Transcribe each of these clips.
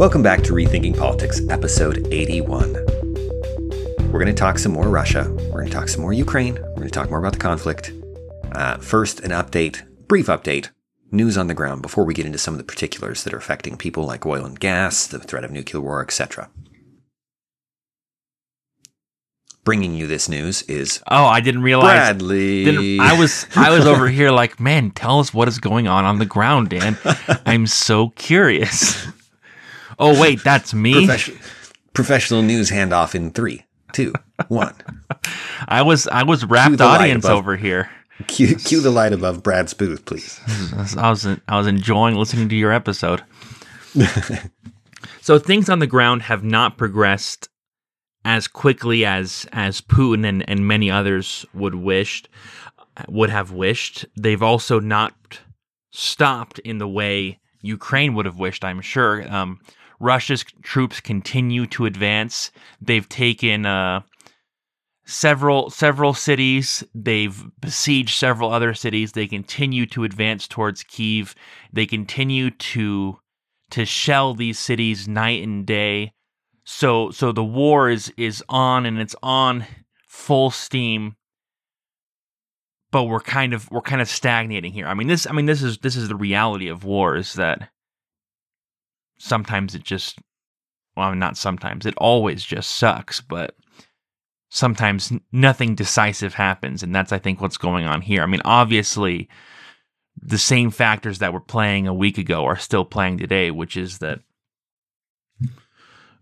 Welcome back to Rethinking Politics, episode 81. We're going to talk some more Russia. We're going to talk some more Ukraine. We're going to talk more about the conflict. Uh, first, an update, brief update, news on the ground before we get into some of the particulars that are affecting people like oil and gas, the threat of nuclear war, etc. Bringing you this news is Oh, I didn't realize. Bradley. Didn't, I was I was over here like, man, tell us what is going on on the ground, Dan. I'm so curious. Oh wait, that's me. Profession- professional news handoff in three, two, one. I was I was rapt audience above. over here. Cue, cue the light above Brad's booth, please. I was I was enjoying listening to your episode. so things on the ground have not progressed as quickly as as Putin and, and many others would wished would have wished. They've also not stopped in the way Ukraine would have wished. I'm sure. Um, Russia's troops continue to advance. They've taken uh, several several cities. They've besieged several other cities. They continue to advance towards Kiev. They continue to to shell these cities night and day. So so the war is is on and it's on full steam. But we're kind of we're kind of stagnating here. I mean this I mean this is this is the reality of war is that sometimes it just well not sometimes it always just sucks, but sometimes nothing decisive happens and that's i think what's going on here. I mean obviously the same factors that were playing a week ago are still playing today which is that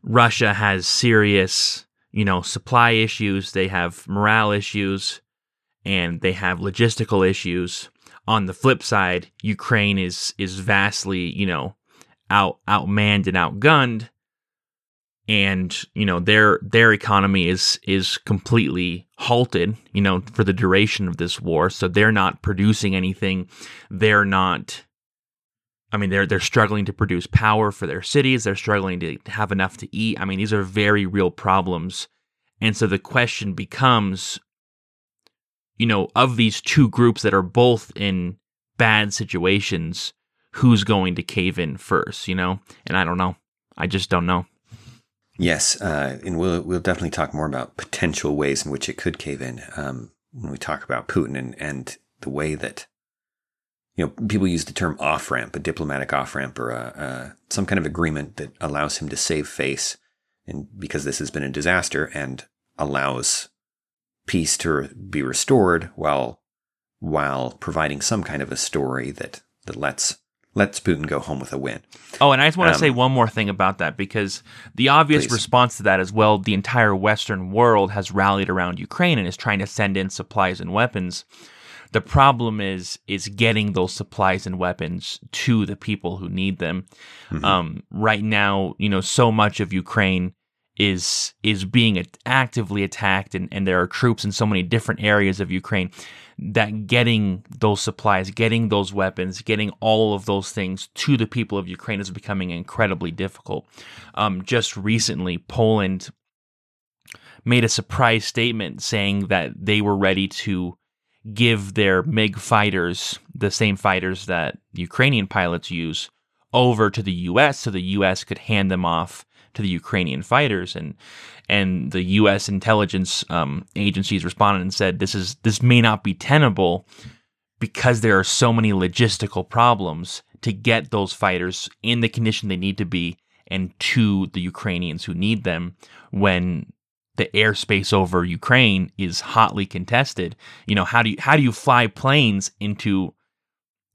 russia has serious you know supply issues they have morale issues and they have logistical issues. On the flip side ukraine is is vastly you know out outmanned and outgunned. And you know their their economy is is completely halted you know for the duration of this war. So they're not producing anything. They're not i mean they're they're struggling to produce power for their cities. They're struggling to have enough to eat. I mean these are very real problems. And so the question becomes you know of these two groups that are both in bad situations who's going to cave in first you know? And i don't know. I just don't know. Yes, uh, and we'll we'll definitely talk more about potential ways in which it could cave in um, when we talk about Putin and and the way that you know people use the term off ramp, a diplomatic off ramp, or a, a, some kind of agreement that allows him to save face, and because this has been a disaster, and allows peace to be restored while while providing some kind of a story that that lets lets Putin go home with a win. Oh, and I just want to Um, say one more thing about that because the obvious Please. response to that is well, the entire Western world has rallied around Ukraine and is trying to send in supplies and weapons. The problem is is getting those supplies and weapons to the people who need them. Mhm. Um, right now, you know, so much of Ukraine is is being actively attacked, and, and there are troops in so many different areas of Ukraine that getting those supplies, getting those weapons, getting all of those things to the people of Ukraine is becoming incredibly difficult. Um, just recently, Poland made a surprise statement saying that they were ready to give their MiG fighters, the same fighters that Ukrainian pilots use, over to the U.S. so the U.S. could hand them off to the Ukrainian fighters, and and the U.S. intelligence um, agencies responded and said this is this may not be tenable because there are so many logistical problems to get those fighters in the condition they need to be and to the Ukrainians who need them when the airspace over Ukraine is hotly contested. You know, how do you how do you fly planes into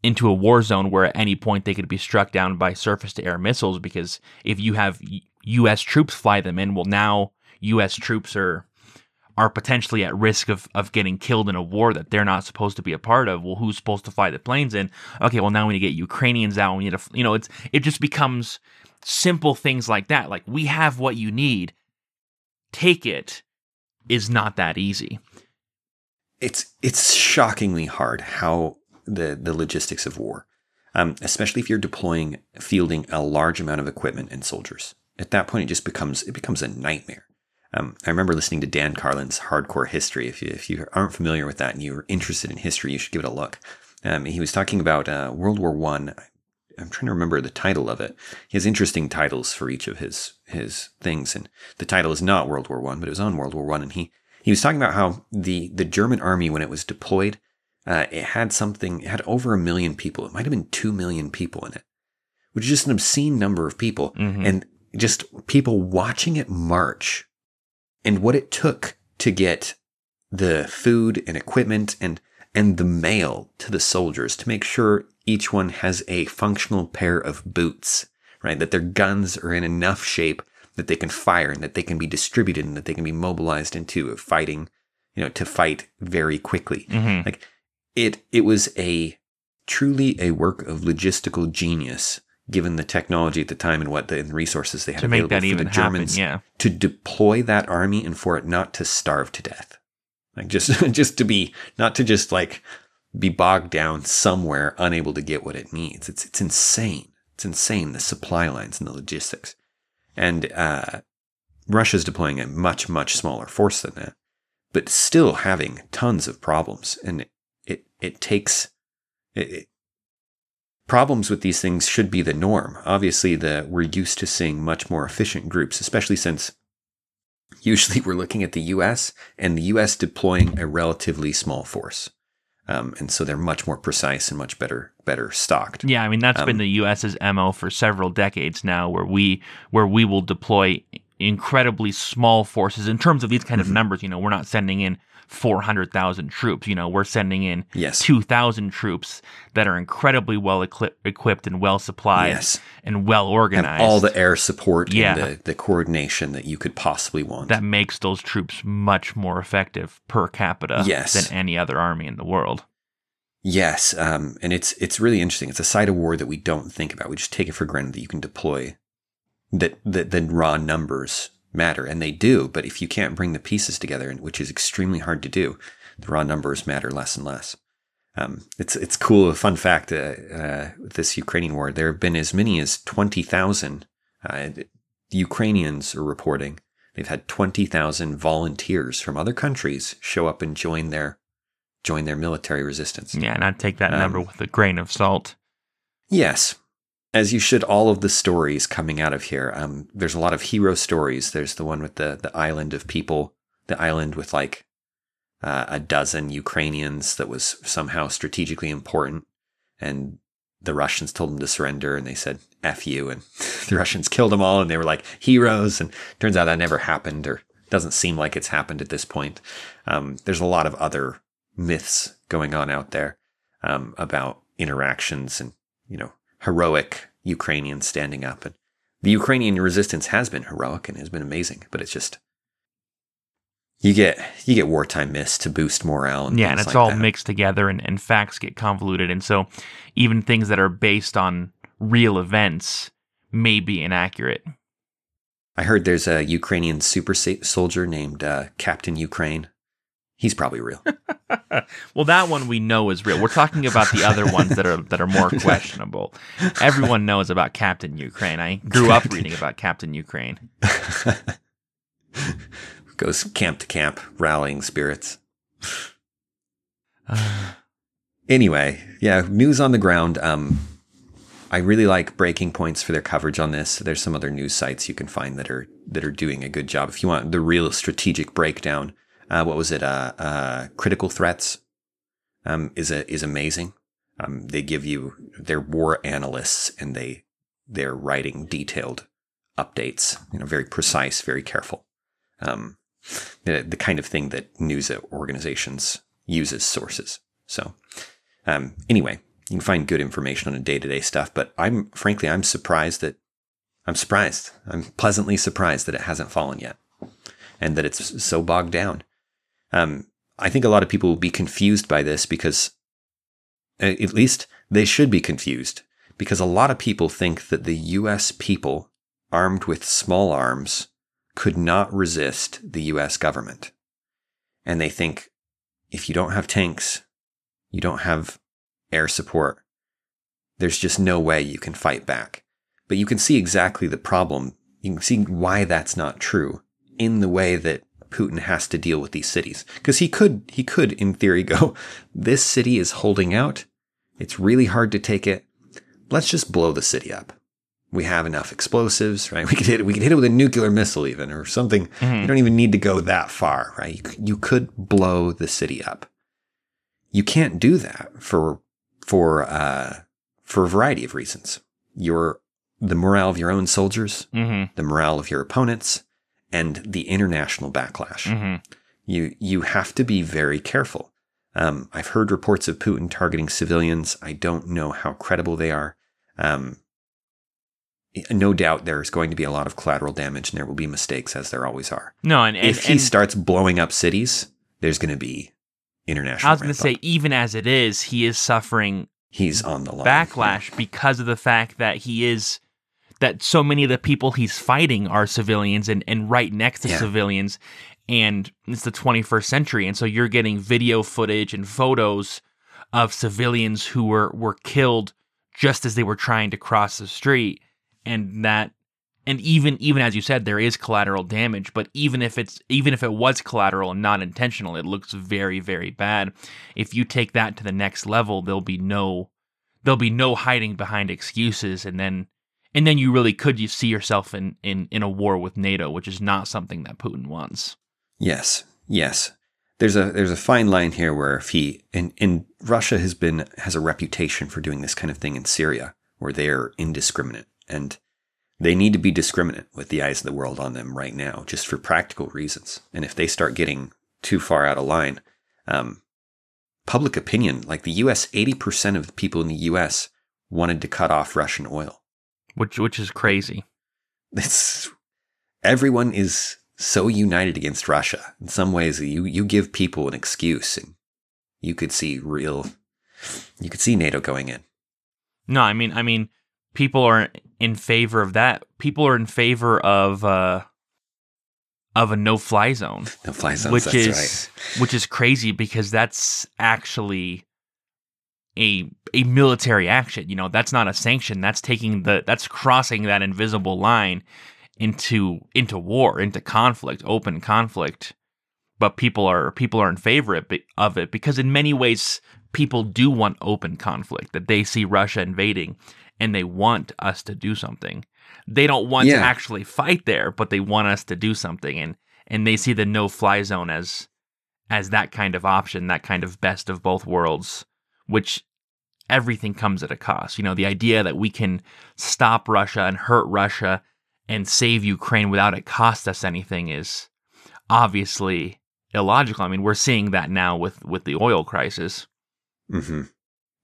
into a war zone where at any point they could be struck down by surface to air missiles because if you have US troops fly them in, well now US troops are are potentially at risk of, of getting killed in a war that they're not supposed to be a part of. Well, who's supposed to fly the planes in? Okay, well now we need to get Ukrainians out. We need to, you know, it's it just becomes simple things like that. Like we have what you need, take it, is not that easy. it's it's shockingly hard how the the logistics of war, um, especially if you're deploying fielding a large amount of equipment and soldiers. At that point, it just becomes it becomes a nightmare. Um, I remember listening to Dan Carlin's Hardcore History. If you if you aren't familiar with that and you're interested in history, you should give it a look. Um, he was talking about uh, World War One. I'm trying to remember the title of it. He has interesting titles for each of his his things, and the title is not World War One, but it was on World War One, and he he was talking about how the the German army when it was deployed, uh, it had something, it had over a million people. It might have been two million people in it, which is just an obscene number of people, Mhm. and just people watching it march, and what it took to get the food and equipment and and the mail to the soldiers to make sure each one has a functional pair of boots, right? That their guns are in enough shape that they can fire and that they can be distributed and that they can be mobilized into fighting, you know, to fight very quickly. Mhm. Like it it was a truly a work of logistical genius given the technology at the time and what the and resources they had to make available that for even the Germans happen. Yeah. to deploy that army and for it not to starve to death. Like just just to be not to just like be bogged down somewhere unable to get what it needs. It's it's insane. It's insane the supply lines and the logistics. And uh Russia's deploying a much much smaller force than that, but still having tons of problems and it it, it takes it, it- problems with these things should be the norm. Obviously, the we're used to seeing much more efficient groups, especially since usually we're looking at the U.S. and the U.S. deploying a relatively small force, um, and so they're much more precise and much better better stocked. Yeah, I mean that's been Um, the U.S.'s mo for several decades now, where we where we will deploy incredibly small forces in terms of these kind of Mhm. numbers. You know, we're not sending in four hundred thousand troops. You know, we're sending in Yes. two thousand troops that are incredibly well equip- equipped and well supplied Yes. and well organized. all the air support Yeah. and the, the coordination that you could possibly want. that makes those troops much more effective per capita Yes. than any other army in the world. Yes, um, and it's it's really interesting. It's a side of war that we don't think about. We just take it for granted that you can deploy that that the raw numbers matter, and they do. But if you can't bring the pieces together, which is extremely hard to do, the raw numbers matter less and less. Um, it's it's cool. A fun fact uh, uh, this Ukrainian war, there have been as many as twenty thousand. Uh, Ukrainians are reporting they've had twenty thousand volunteers from other countries show up and join their join their military resistance. Yeah, and I'd take that Um, number with a grain of salt. Yes, as you should. All of the stories coming out of here. Um, there's a lot of hero stories. There's the one with the the island of people, the island with like uh, a dozen Ukrainians that was somehow strategically important, and the Russians told them to surrender, and they said "f you," and the Russians killed them all, and they were like heroes. And turns out that never happened, or doesn't seem like it's happened at this point. Um, there's a lot of other myths going on out there um, about interactions and you know heroic Ukrainians standing up, and the Ukrainian resistance has been heroic and has been amazing, but it's just you get you get wartime myths to boost morale and Yeah, and it's like all that. mixed together and, and facts get convoluted. And so even things that are based on real events may be inaccurate. I heard there's a Ukrainian super soldier named uh, Captain Ukraine. He's probably real. Well, that one we know is real. We're talking about the other ones that are that are more questionable. Everyone knows about Captain Ukraine. I grew up reading about Captain Ukraine. Goes camp to camp, rallying spirits. Anyway, yeah, news on the ground. Um, I really like Breaking Points for their coverage on this. There's some other news sites you can find that are that are doing a good job. If you want the real strategic breakdown, uh, what was it? Uh, uh, Critical Threats um, is a is amazing. Um, they give you they're war analysts and they they're writing detailed updates. You know, very precise, very careful. Um, the the kind of thing that news organizations use as sources. So, um, anyway, you can find good information on the day to day stuff. But I'm frankly, I'm surprised that I'm surprised. I'm pleasantly surprised that it hasn't fallen yet, and that it's so bogged down. Um, I think a lot of people will be confused by this because, at least they should be confused because a lot of people think that the U.S. people armed with small arms could not resist the US government. And they think if you don't have tanks, you don't have air support, there's just no way you can fight back. But you can see exactly the problem. You can see why that's not true in the way that Putin has to deal with these cities. Because he could, he could, in theory, go, this city is holding out. It's really hard to take it. let's just blow the city up. We have enough explosives, right? We could hit it. We could hit it with a nuclear missile, even or something. Mhm. You don't even need to go that far, right? You, you could blow the city up. You can't do that for for uh, for a variety of reasons. Your the morale of your own soldiers, hmm the morale of your opponents, and the international backlash. hmm You you have to be very careful. Um, I've heard reports of Putin targeting civilians. I don't know how credible they are. Um, no doubt there's going to be a lot of collateral damage, and there will be mistakes, as there always are. No, and, and, if he and starts blowing up cities, there's going to be international. I was going to say, even as it is, he is suffering he's on the line. backlash because of the fact that he is that so many of the people he's fighting are civilians and, and right next to Yeah. civilians. And it's the 21st century. And so you're getting video footage and photos of civilians who were were killed just as they were trying to cross the street. And that and even even as you said there is collateral damage but even if it's even if it was collateral and not intentional it looks very very bad. If you take that to the next level there'll be no there'll be no hiding behind excuses. And then and then you really could you see yourself in in in a war with NATO which is not something that Putin wants Yes, yes. There's a there's a fine line here where if he and, and Russia has been has a reputation for doing this kind of thing in Syria, where they're indiscriminate and they need to be discriminate with the eyes of the world on them right now, just for practical reasons. And if they start getting too far out of line, um, public opinion, like the U.S., eighty percent of the people in the U.S. wanted to cut off Russian oil. Which which is crazy It's everyone is so united against Russia. In some ways, you you give people an excuse, and you could see real, you could see NATO going in. no i mean i mean people are in favor of that people are in favor of uh of a no fly zone No fly zones. which that's is right. which is crazy because that's actually a a military action. You know, that's not a sanction. That's taking the that's crossing that invisible line into into war, into conflict, open conflict. But people are people are in favor of it- because in many ways people do want open conflict. That they see Russia invading and they want us to do something. They don't want to actually fight there, but they want us to do something and and they see the no fly zone as as that kind of option, that kind of best of both worlds, which everything comes at a cost. You know, the idea that we can stop Russia and hurt Russia and save Ukraine without it cost us anything is obviously illogical. I mean, we're seeing that now with with the oil crisis. Mm-hmm.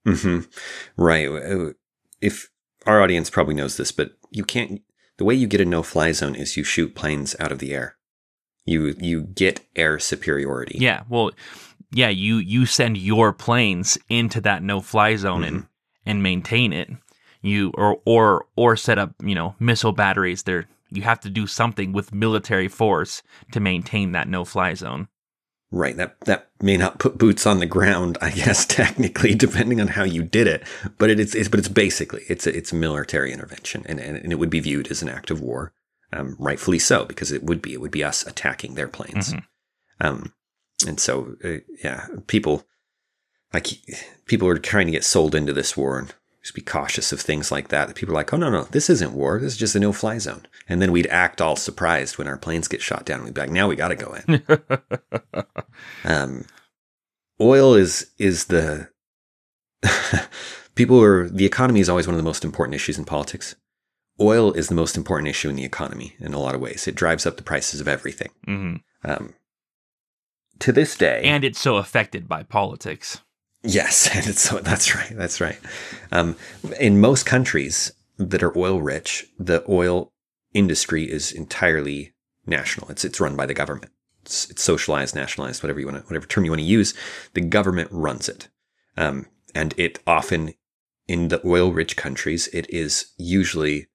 Mm-hmm. Right. If our audience probably knows this, but you can't. The way you get a no-fly zone is you shoot planes out of the air. You you get air superiority. Yeah, well, yeah, you you send your planes into that no fly zone and mm-hmm. and maintain it. You or or or set up, you know, missile batteries there. You have to do something with military force to maintain that no fly zone. Right. That that may not put boots on the ground, I guess technically, depending on how you did it. But it is it's but it's basically it's a, it's military intervention, and and it would be viewed as an act of war, um, rightfully so, because it would be it would be us attacking their planes. Mhm. Um, and so uh, yeah, people like people are trying to get sold into this war and just be cautious of things like that. People are like, oh no no, this isn't war. This is just a no fly zone. And then we'd act all surprised when our planes get shot down. We'd be like, now we got to go in. Um, oil is is the people are the economy is always one of the most important issues in politics. Oil is the most important issue in the economy in a lot of ways. It drives up the prices of everything. hmm Um, to this day, And it's so affected by politics. yes, and it's so that's right, that's right. Um, in most countries that are oil rich, the oil industry is entirely national. It's it's run by the government. It's, it's socialized, nationalized, whatever you want to, whatever term you want to use. The government runs it, um, and it often in the oil rich countries, it is usually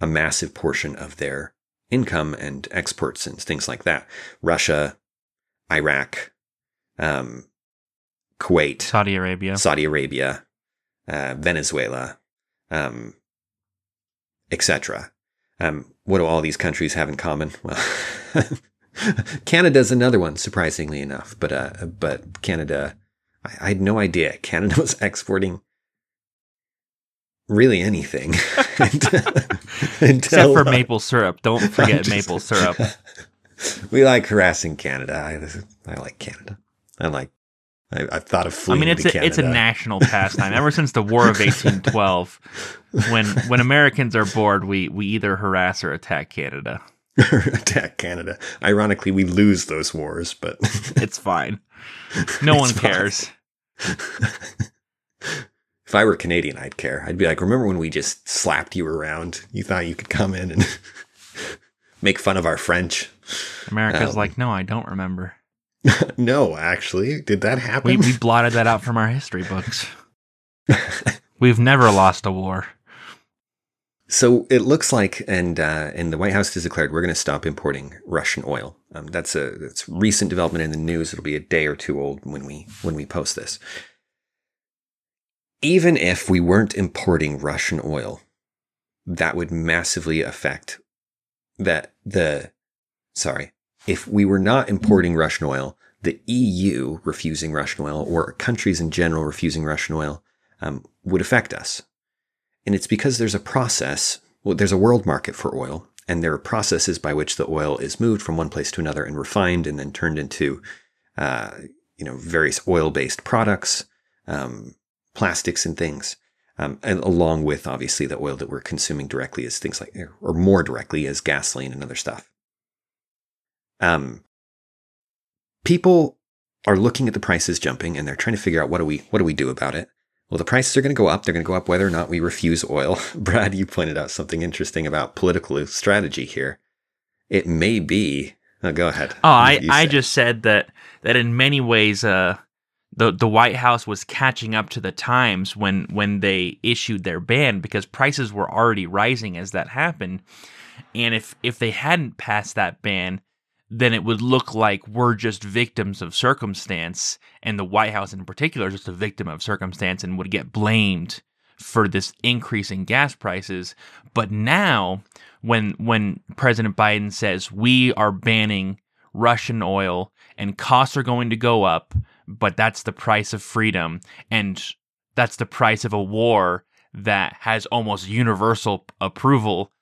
a massive portion of their income and exports and things like that. Russia, Iraq, um, Kuwait, Saudi Arabia. Saudi Arabia, uh, Venezuela, um, etc. Um, what do all these countries have in common? Well, Canada's another one, surprisingly enough. But uh, but Canada, I, I had no idea Canada was exporting really anything. Except for maple syrup. Don't forget just, maple syrup. we like harassing Canada. I, I like Canada. I like. I, have thought of fleeing. I mean, it's a, Canada. it's a national pastime. Ever since the War of 1812, when when Americans are bored, we we either harass or attack Canada. attack Canada. Ironically, we lose those wars, but it's fine. No it's one cares. If I were Canadian, I'd care. I'd be like, remember when we just slapped you around? You thought you could come in and make fun of our French. America's um, like, no, I don't remember. no, actually, did that happen? We, we blotted that out from our history books. We've never lost a war. So it looks like, and uh, and the White House has declared we're going to stop importing Russian oil. Um, that's a that's recent development in the news. It'll be a day or two old when we when we post this. Even if we weren't importing Russian oil, that would massively affect that the sorry if we were not importing Russian oil, the EU refusing Russian oil or countries in general refusing Russian oil um, would affect us. And it's because there's a process, well, there's a world market for oil, and there are processes by which the oil is moved from one place to another and refined and then turned into, uh, you know, various oil-based products, um, plastics and things. Um, and along with obviously the oil that we're consuming directly as things like, or more directly as gasoline and other stuff. Um, people are looking at the prices jumping and they're trying to figure out what do we what do we do about it. Well, the prices are going to go up. They're going to go up whether or not we refuse oil. Brad, you pointed out something interesting about political strategy here. It may be. Oh, go ahead. Oh, I, I just said that that in many ways, uh, the the White House was catching up to the times when when they issued their ban because prices were already rising as that happened, and if if they hadn't passed that ban, then it would look like we're just victims of circumstance, and the White House in particular is just a victim of circumstance and would get blamed for this increase in gas prices. But now, when when President Biden says we are banning Russian oil and costs are going to go up, but that's the price of freedom and that's the price of a war that has almost universal approval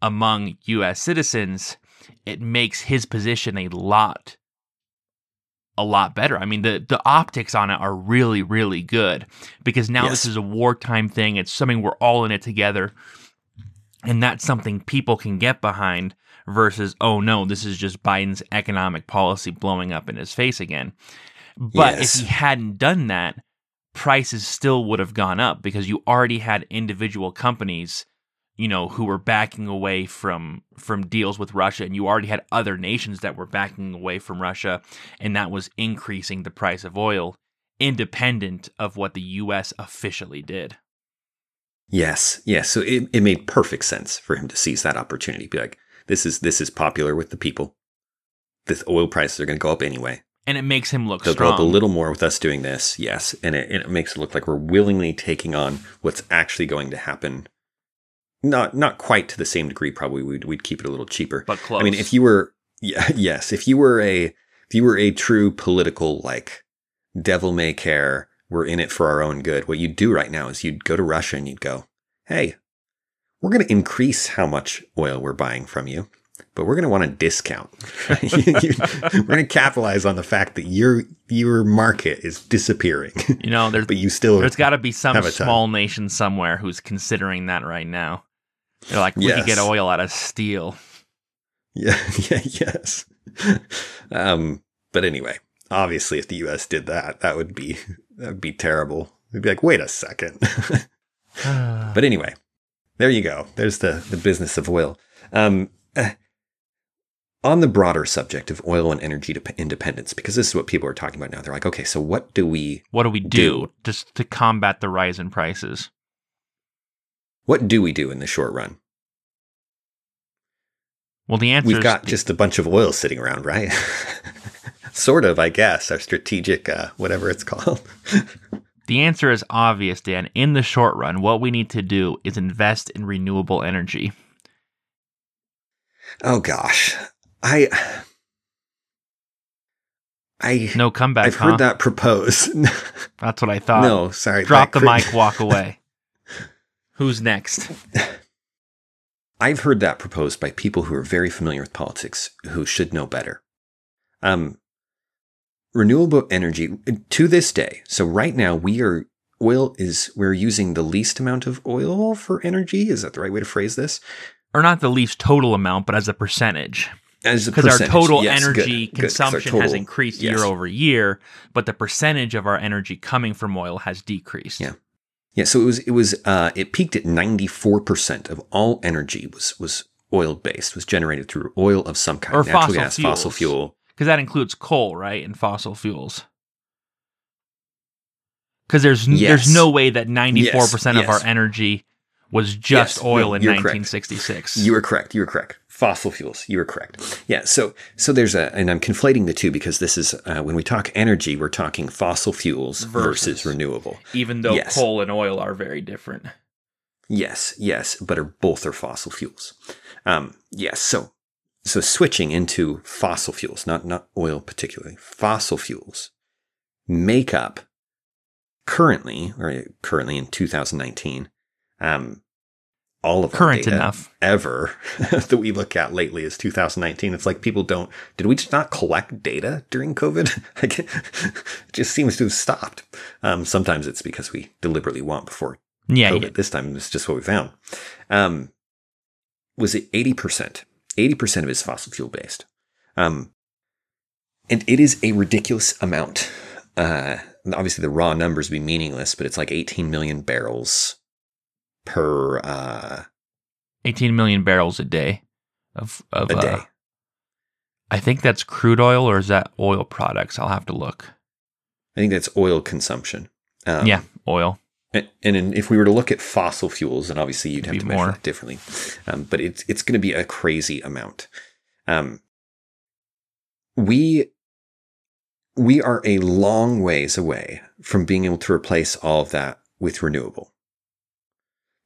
among US citizens it makes his position a lot a lot better. I mean, the the optics on it are really, really good because now yes. this is a wartime thing. It's something we're all in it together, and that's something people can get behind. Versus, oh no, this is just Biden's economic policy blowing up in his face again. But yes. if he hadn't done that, prices still would have gone up because you already had individual companies you know, who were backing away from from deals with Russia, and you already had other nations that were backing away from Russia, and that was increasing the price of oil, independent of what the U.S. officially did. Yes, yes. So it, it made perfect sense for him to seize that opportunity. Be like, this is this is popular with the people. The oil prices are going to go up anyway. And it makes him look They'll strong. go up a little more with us doing this, yes. And it, and it makes it look like we're willingly taking on what's actually going to happen not not quite to the same degree. Probably we'd we'd keep it a little cheaper. But close. I mean, if you were yeah, yes, if you were a if you were a true political like devil may care, we're in it for our own good. What you'd do right now is you'd go to Russia and you'd go, hey, we're going to increase how much oil we're buying from you, but we're going to want a discount. we're going to capitalize on the fact that your your market is disappearing. You know, there's but you still there's got to be some small nation somewhere who's considering that right now. They're like, we yes. could get oil out of steel. Yeah, yeah, yes. Um, but anyway, obviously, if the U.S. did that, that would be that would be terrible. We'd be like, wait a second. but anyway, there you go. There's the the business of oil. Um, uh, on the broader subject of oil and energy independence, because this is what people are talking about now. They're like, okay, so what do we what do we do, do just to combat the rise in prices? What do we do in the short run? Well, the answer we've got just a bunch of oil sitting around, right? sort of, I guess. Our strategic, uh, whatever it's called. the answer is obvious, Dan. In the short run, what we need to do is invest in renewable energy. Oh gosh, I. I no comeback. I've huh? heard that proposed. That's what I thought. No, sorry. Drop the mic, walk away. Who's next? I've heard that proposed by people who are very familiar with politics who should know better. Um, renewable energy to this day. So right now we are oil is we're using the least amount of oil for energy. Is that the right way to phrase this? Or not the least total amount, but as a percentage. Because our total yes, energy good, good, 'cause our consumption has increased yes. year over year, but the percentage of our energy coming from oil has decreased. Yeah. Yeah, so it was it was uh, it peaked at ninety four percent of all energy was was oil based, was generated through oil of some kind, Or natural fossil gas, fossil fuel. Because that includes coal, right? And fossil fuels. Because there's Yes. there's no way that 94% of yes. our energy was just oil in you're correct. 1966. You were correct. You were correct. Fossil fuels. You were correct. Yeah. So so there's a, and I'm conflating the two because this is uh, when we talk energy, we're talking fossil fuels versus, Versus. renewable. even though Yes. coal and oil are very different. Yes, yes, but are both are fossil fuels. Um, yes, so so switching into fossil fuels, not not oil particularly, fossil fuels make up currently or currently in 2019, um, all of Current enough. ever that we look at lately is 2019. It's like people don't. Did we just not collect data during COVID? Like, it just seems to have stopped. Um, sometimes it's because we deliberately want before Yeah, COVID. yeah. This time it's just what we found. Um, was it 80%? 80% of it is fossil fuel based. Um, and it is a ridiculous amount. Uh, obviously, the raw numbers would be meaningless, but it's like 18 million barrels per uh, 18 million barrels a day of of a uh, day. I think that's crude oil or is that oil products? I'll have to look. I think that's oil consumption. Um, yeah, oil. And, and if we were to look at fossil fuels, and obviously you'd have Be to measure more. that differently, um, but it's it's going to be a crazy amount. Um, we we are a long ways away from being able to replace all of that with renewable.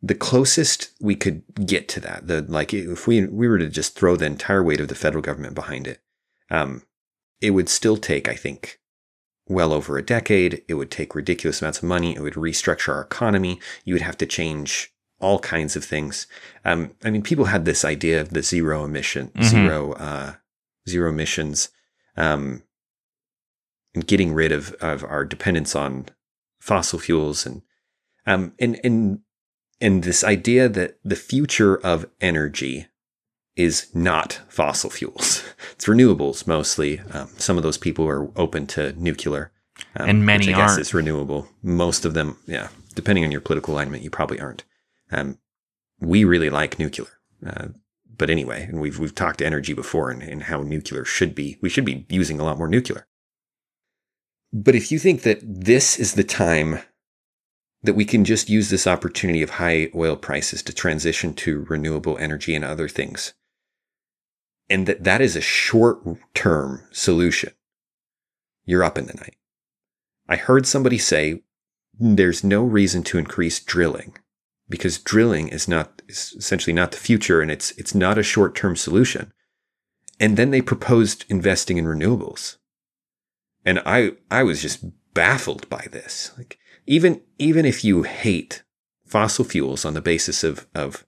The closest we could get to that, the like, if we we were to just throw the entire weight of the federal government behind it, um, it would still take, I think, well over a decade. It would take ridiculous amounts of money. It would restructure our economy. You would have to change all kinds of things. Um, I mean, people had this idea of the zero emission, Mhm. zero, uh, zero emissions, um, and getting rid of, of our dependence on fossil fuels and, um, and, and, and this idea that the future of energy is not fossil fuels. It's renewables mostly. Um, some of those people are open to nuclear, um, And many which I guess aren't. is renewable. Most of them, yeah, depending on your political alignment, you probably aren't. Um, we really like nuclear, uh, but anyway, and we've we've talked energy before and, and how nuclear should be. We should be using a lot more nuclear. But if you think that this is the time that we can just use this opportunity of high oil prices to transition to renewable energy and other things, and that that is a short term solution, you're up in the night. I heard somebody say there's no reason to increase drilling because drilling is not is essentially not the future and it's it's not a short term solution. And then they proposed investing in renewables. And I I was just baffled by this. Like even even if you hate fossil fuels on the basis of of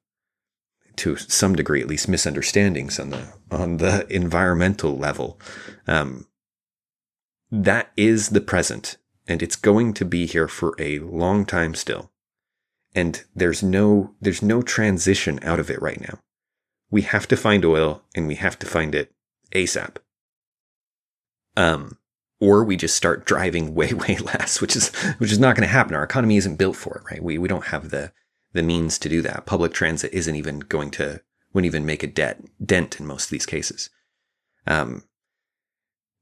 to some degree at least misunderstandings on the on the environmental level um, that is the present and it's going to be here for a long time still. And there's no there's no transition out of it right now. We have to find oil and we have to find it asap um or we just start driving way way less which is which is not going to happen. Our economy isn't built for it right? We we don't have the the means to do that. Public transit isn't even going to wouldn't even make a debt dent in most of these cases. Um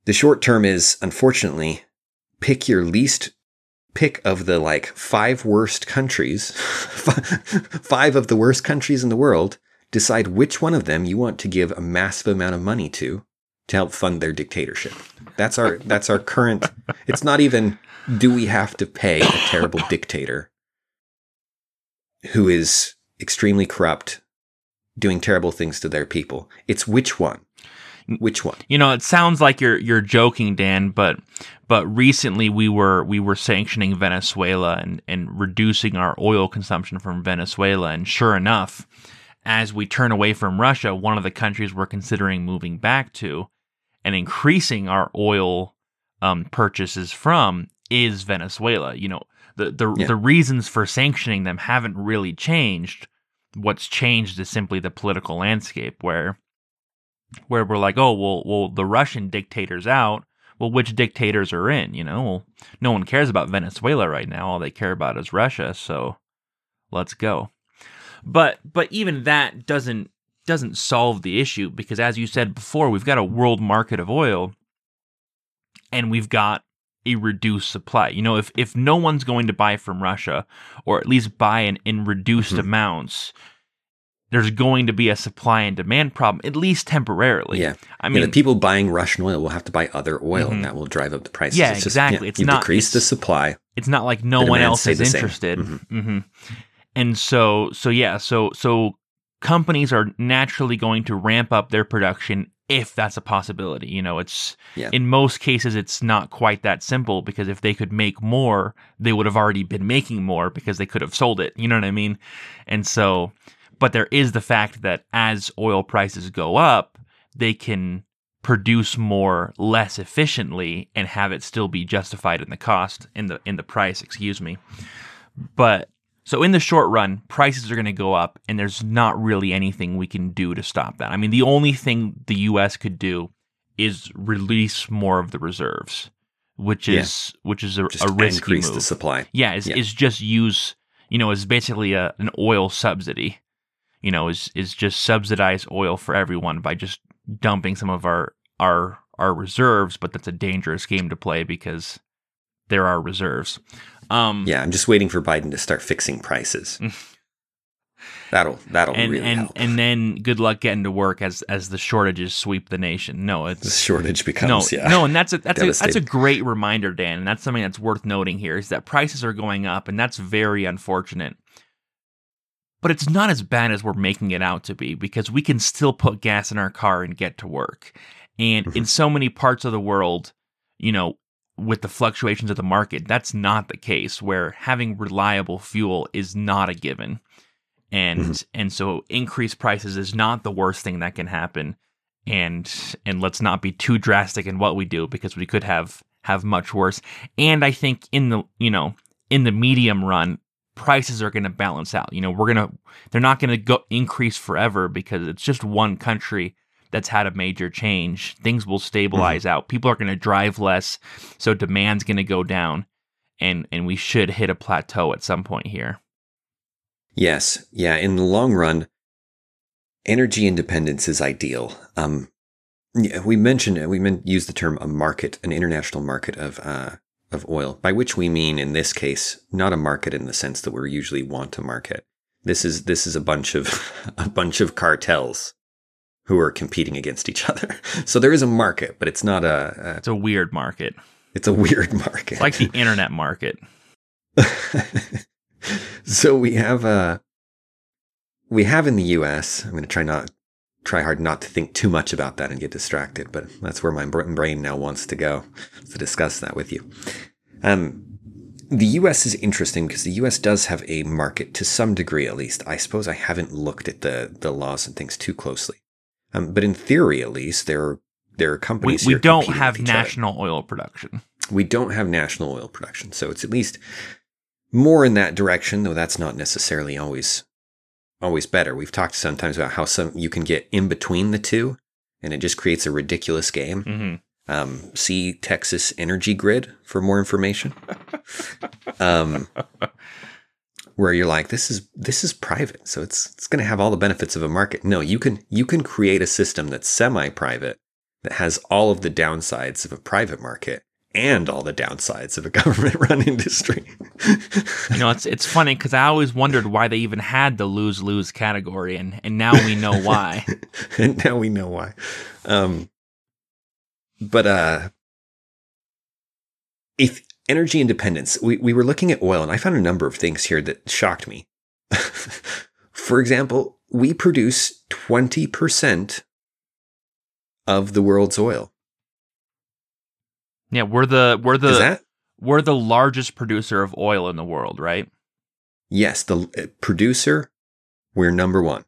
the short term is unfortunately pick your least pick of the like five worst countries five of the worst countries in the world decide which one of them you want to give a massive amount of money to to help fund their dictatorship. That's our that's our current it's not even do we have to pay a terrible dictator who is extremely corrupt doing terrible things to their people? It's which one? Which one? You know, it sounds like you're you're joking, Dan, but but recently we were we were sanctioning Venezuela and and reducing our oil consumption from Venezuela, and sure enough, as we turn away from Russia, one of the countries we're considering moving back to and increasing our oil um, purchases from is Venezuela. You know, the the Yeah. the reasons for sanctioning them haven't really changed. What's changed is simply the political landscape where where we're like, oh well, well the Russian dictator's out. Well, which dictators are in? You know, well, no one cares about Venezuela right now. All they care about is Russia. So let's go. But but even that doesn't doesn't solve the issue because as you said before, we've got a world market of oil and we've got a reduced supply. You know, if if no one's going to buy from Russia or at least buy in, in reduced Mhm. amounts, there's going to be a supply and demand problem, at least temporarily. Yeah. I Yeah, mean, the people buying Russian oil will have to buy other oil, Mhm. and that will drive up the prices. Yeah, It's exactly. It's you not- decrease the supply. it's not like no one else is interested. Mhm. hmm And so, so yeah, so so companies are naturally going to ramp up their production if that's a possibility. You know, it's Yeah. in most cases it's not quite that simple because if they could make more, they would have already been making more because they could have sold it. You know what I mean? And so, but there is the fact that as oil prices go up, they can produce more less efficiently and have it still be justified in the cost in the in the price excuse me but so in the short run prices are going to go up and there's not really anything we can do to stop that i mean the only thing the us could do is release more of the reserves which Yeah. is which is a, Just a risky increase move the supply. yeah, is Yeah. is just use you know is basically a an oil subsidy. You know, is is just subsidize oil for everyone by just dumping some of our our our reserves, but that's a dangerous game to play because there are reserves. Um Yeah, I'm just waiting for Biden to start fixing prices. that'll that'll and really and help. and then good luck getting to work as as the shortages sweep the nation. No, it's the shortage becomes no, yeah. no, and that's a that's a that's a great reminder, Dan, and that's something that's worth noting here is that prices are going up, and that's very unfortunate. But it's not as bad as we're making it out to be because we can still put gas in our car and get to work. And Mm-hmm. in so many parts of the world, you know, with the fluctuations of the market, that's not the case where having reliable fuel is not a given. And Mhm. and so increased prices is not the worst thing that can happen. And and let's not be too drastic in what we do because we could have have much worse. And I think in the, you know, in the medium run, prices are going to balance out. You know, we're going to they're not going to go increase forever because it's just one country that's had a major change. Things will stabilize out. People are going to drive less, so demand's going to go down and and we should hit a plateau at some point here. Yes, yeah. In the long run, energy independence is ideal. Um, yeah, we mentioned we meant use the term a market, an international market of uh, of oil, by which we mean in this case not a market in the sense that we usually want to market. This is this is a bunch of a bunch of cartels who are competing against each other. So there is a market, but it's not a, It's a weird market. it's a weird market. It's like the internet market. so we have uh we have in the US. I'm going to try not try hard not to think too much about that and get distracted, but that's where my brain now wants to go to discuss that with you. Um the US is interesting because the US does have a market to some degree at least. I suppose I haven't looked at the the laws and things too closely. Um, but in theory at least there are there are We, companies we here don't have each other national oil production. we don't have national oil production. So it's at least more in that direction, though that's not necessarily always always better. We've talked sometimes about how some you can get in between the two and it just creates a ridiculous game. hmm Um, see Texas Energy Grid for more information. um, where you're like, this is this is private, so it's it's going to have all the benefits of a market. No, you can you can create a system that's semi-private that has all of the downsides of a private market and all the downsides of a government-run industry. You know, it's it's funny because I always wondered why they even had the lose lose category, and and now we know why. and now we know why. Um, but uh, if energy independence, we, we were looking at oil, and I found a number of things here that shocked me. For example, we produce 20% of the world's oil. Yeah, we're the we're Is the that? we're the largest producer of oil in the world, right? Yes, the uh, producer, we're number one.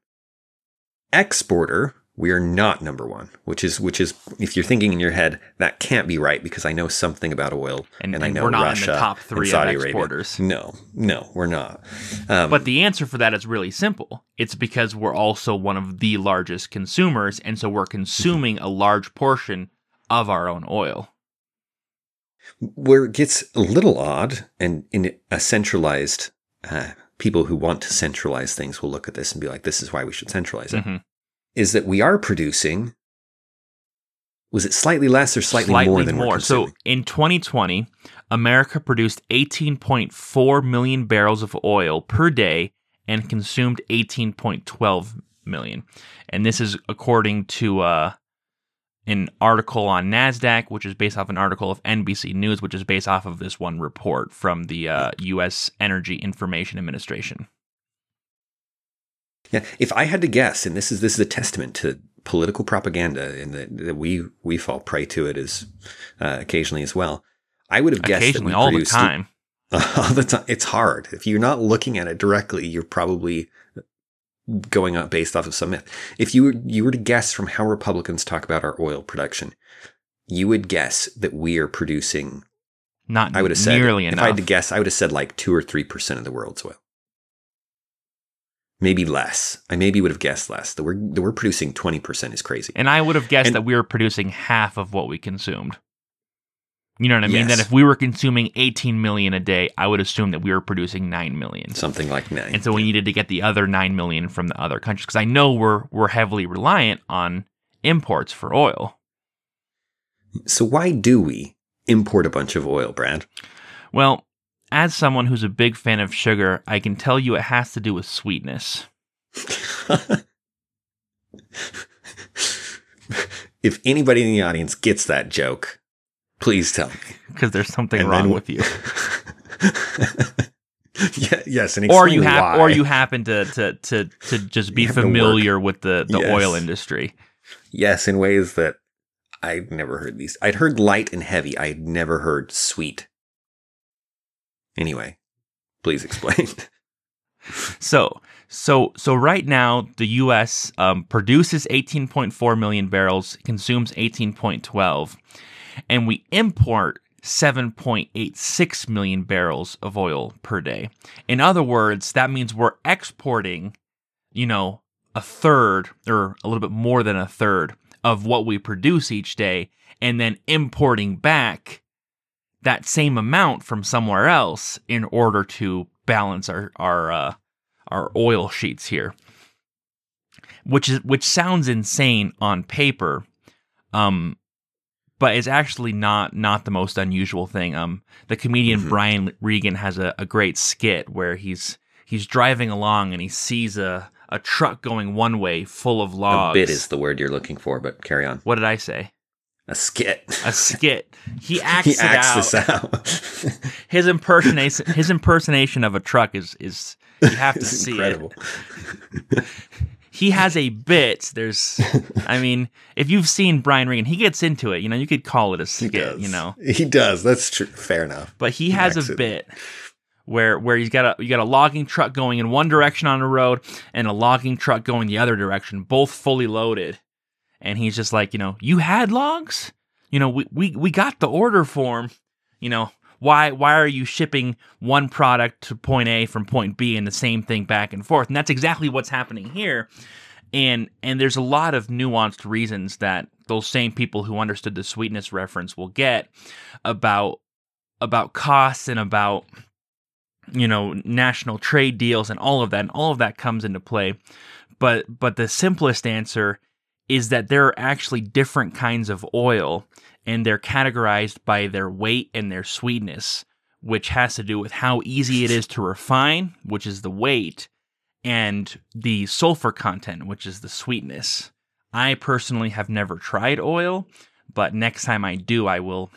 Exporter, we are not number one, which is which is if you're thinking in your head that can't be right because I know something about oil And, and, I know we're not Russia in the top and three of Saudi Arabia. No, no, we're not. Um, But the answer for that is really simple. It's because we're also one of the largest consumers, and so we're consuming a large portion of our own oil. where it gets a little odd and in a centralized uh, people who want to centralize things will look at this and be like this is why we should centralize it. Is that we are producing was it slightly less or slightly, more than we're So in 2020, America produced 18.4 million barrels of oil per day and consumed 18.12 million. And this is according to uh, an article on NASDAQ, which is based off an article of NBC News, which is based off of this one report from the uh, U.S. Energy Information Administration. Yeah, if I had to guess, and this is this is a testament to political propaganda, and that, we we fall prey to it as uh, occasionally as well. I would have guessed that Occasionally, we all the time. all the time. It's hard. If you're not looking at it directly, you're probably going up based off of some myth. If you were you were to guess from how Republicans talk about our oil production, you would guess that we are producing. Not I would have said nearly if enough. I had to guess, I would have said like two or three percent of the world's oil. Maybe less. I maybe would have guessed less. That we're that we're producing twenty percent is crazy. And I would have guessed And- that we were producing half of what we consumed. You know what I mean? Yes. That if we were consuming 18 million a day, I would assume that we were producing 9 million. Something like nine. And so we needed to get the other 9 million from the other countries because I know we're we're heavily reliant on imports for oil. So why do we import a bunch of oil, Brad? Well, as someone who's a big fan of sugar, I can tell you it has to do with sweetness. if anybody in the audience gets that joke, please tell me. Because there's something And wrong then- with you. yeah, yes, and Or you have or you happen to to to, to just be You have to work. familiar with the, the Yes. oil industry. yes, in ways that I've never heard these. I'd heard light and heavy. I'd never heard sweet. Anyway, please explain. So, so, so right now, the U.S. Um, produces 18.4 million barrels, consumes 18.12, and we import 7.86 million barrels of oil per day. In other words, that means we're exporting, you know, a third or a little bit more than a third of what we produce each day, and then importing back that same amount from somewhere else in order to balance our our uh, our oil sheets here, which is which sounds insane on paper, um, but is actually not not the most unusual thing. Um, the comedian Mhm. Brian Regan has a, a great skit where he's he's driving along and he sees a a truck going one way full of a logs. bit is the word you're looking for, but carry on. what did I say? A skit. A skit. He acts he it acts out. this out. His impersonation his impersonation of a truck is is you have to see incredible. it. He has a bit. There's I mean, if you've seen Brian Regan, he gets into it. You know, you could call it a skit, you know. He does. That's true. Fair enough. But he He has a it. bit where where he's got a you got a logging truck going in one direction on the road and a logging truck going the other direction, both fully loaded. And he's just like, you know, you had logs? You know, we we, we got the order form. You know, why why are you shipping one product to point A from point B and the same thing back and forth? And that's exactly what's happening here. And and there's a lot of nuanced reasons that those same people who understood the sweetness reference will get about about costs and about you know national trade deals and all of that and all of that comes into play but but the simplest answer is that there are actually different kinds of oil and they're categorized by their weight and their sweetness which has to do with how easy it is to refine which is the weight and the sulfur content which is the sweetness i personally have never tried oil but next time i do i will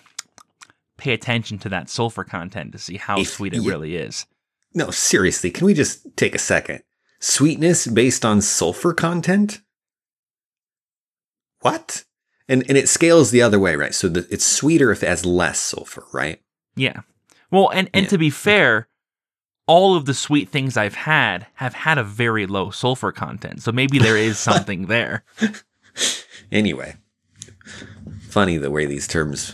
pay attention to that sulfur content to see how If sweet it you- really is. No, seriously, can we just take a second? Sweetness based on sulfur content? What? and and it scales the other way, right? So the, it's sweeter if it has less sulfur, right? Yeah. Well, and and Yeah. to be fair, all of the sweet things I've had have had a very low sulfur content. So maybe there is something there. Anyway, funny the way these terms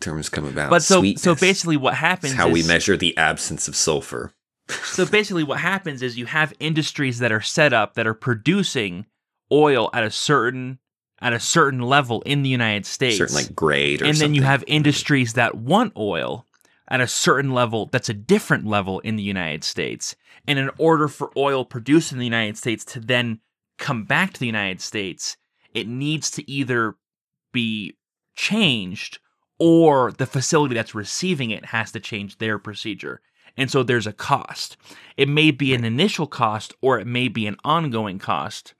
terms come about. But so so basically what happens how we measure the absence of sulfur. So basically, what happens is you have industries that are set up that are producing oil at a certain at a certain level in the United States, certain like grade or and then you have industries that want oil at a certain level that's a different level in the United States. And in order for oil produced in the United States to then come back to the United States, it needs to either be changed or the facility that's receiving it has to change their procedure. And so there's a cost. It may be an initial cost or it may be an ongoing cost.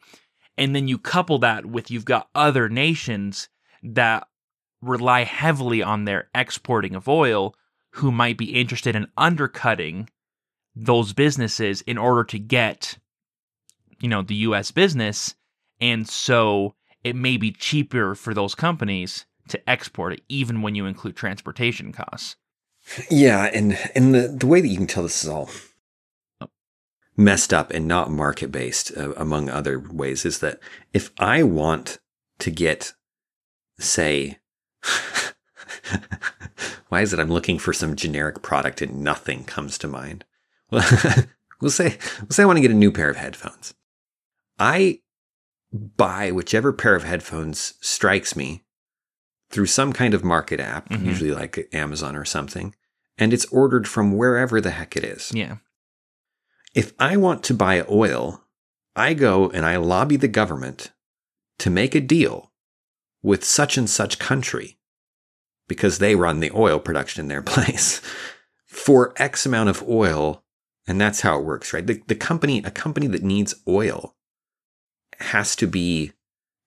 And then you couple that with you've got other nations that rely heavily on their exporting of oil who might be interested in undercutting those businesses in order to get you know the US business and so it may be cheaper for those companies to export it even when you include transportation costs. Yeah, and and the the way that you can tell this is all messed up and not market based, uh, among other ways, is that if I want to get, say, why is it I'm looking for some generic product and nothing comes to mind? Well, we'll say we'll say I want to get a new pair of headphones. I buy whichever pair of headphones strikes me through some kind of market app, Mhm. usually like Amazon or something, and it's ordered from wherever the heck it is. Yeah. If I want to buy oil, I go and I lobby the government to make a deal with such and such country because they run the oil production in their place for X amount of oil. And that's how it works, right? The, the company, a company that needs oil has to be,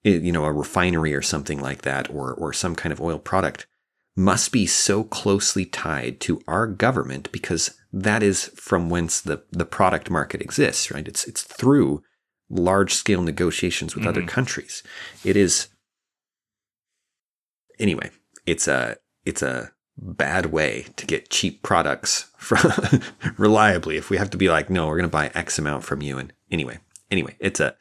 eh, you know, a refinery or something like that, or, or some kind of oil product must be so closely tied to our government because that is from whence the, the product market exists, right? It's, it's through large scale negotiations with other Mhm. countries. It is, anyway, it's a, it's a bad way to get cheap products from reliably. If we have to be like, no, we're going to buy X amount from you. And anyway, anyway, it's a,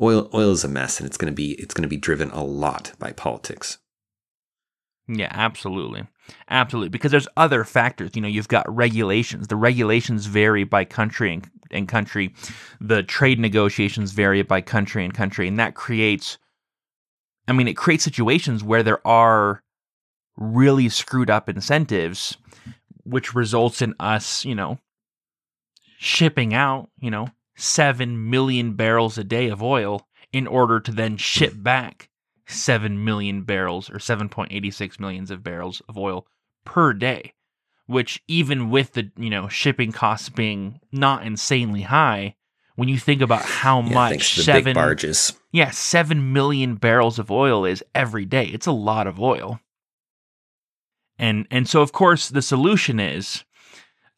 oil, oil is a mess and it's going to be, it's going to be driven a lot by politics. Yeah, absolutely. Absolutely. Because there's other factors. You know, you've got regulations. The regulations vary by country and, and country. The trade negotiations vary by country and country. And that creates, I mean, it creates situations where there are really screwed up incentives, which results in us, you know, shipping out, you know, 7 million barrels a day of oil in order to then ship back 7 million barrels or 7.86 millions of barrels of oil per day which even with the you know shipping costs being not insanely high when you think about how Yeah, much thanks to the seven barges. yeah 7 million barrels of oil is every day. It's a lot of oil. And and so of course the solution is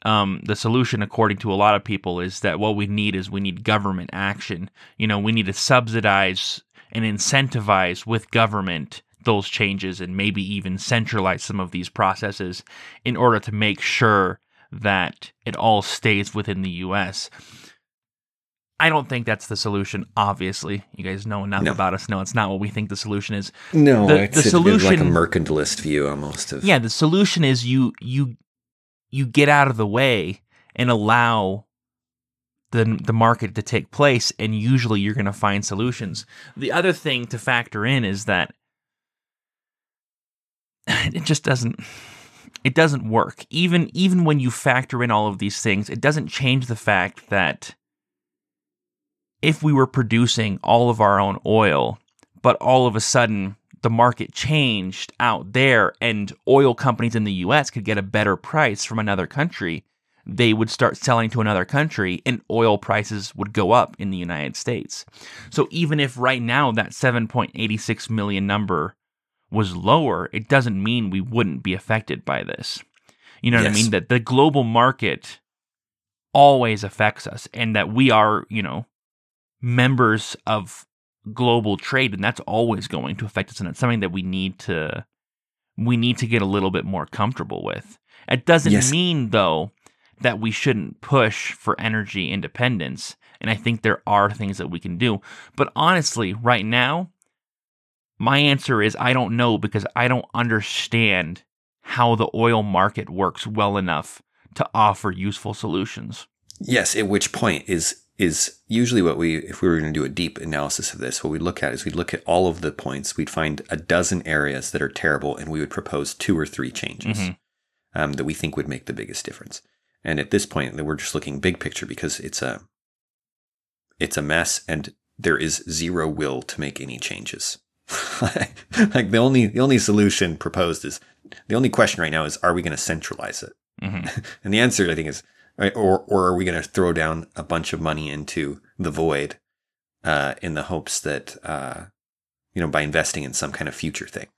um, the solution according to a lot of people is that what we need is we need government action. You know we need to subsidize and incentivize with government those changes and maybe even centralize some of these processes in order to make sure that it all stays within the US. I don't think that's the solution, obviously. You guys know enough No. about us No, it's not what we think the solution is. No, The- it's, the it's like a mercantilist view almost of Yeah, the solution is you you you get out of the way and allow the the market to take place and usually you're going to find solutions. The other thing to factor in is that it just doesn't it doesn't work. Even even when you factor in all of these things, it doesn't change the fact that if we were producing all of our own oil, but all of a sudden the market changed out there and oil companies in the US could get a better price from another country, they would start selling to another country and oil prices would go up in the United States. So even if right now that 7.86 million number was lower, it doesn't mean we wouldn't be affected by this. You know what I mean? That the global market always affects us and that we are, you know, members of global trade, and that's always going to affect us, and it's something that we need to we need to get a little bit more comfortable with. It doesn't Yes. mean though that we shouldn't push for energy independence, and I think there are things that we can do. But honestly, right now, my answer is I don't know because I don't understand how the oil market works well enough to offer useful solutions. Yes, at which point is is usually what we if we were going to do a deep analysis of this, what we'd look at is we'd look at all of the points, we'd find a dozen areas that are terrible, and we would propose two or three changes Mhm. um, that we think would make the biggest difference. And at this point, we're just looking big picture because it's a it's a mess, and there is zero will to make any changes. like the only the only solution proposed is the only question right now is are we going to centralize it? Mhm. And the answer, I think, is or or are we going to throw down a bunch of money into the void uh, in the hopes that uh, you know by investing in some kind of future thing?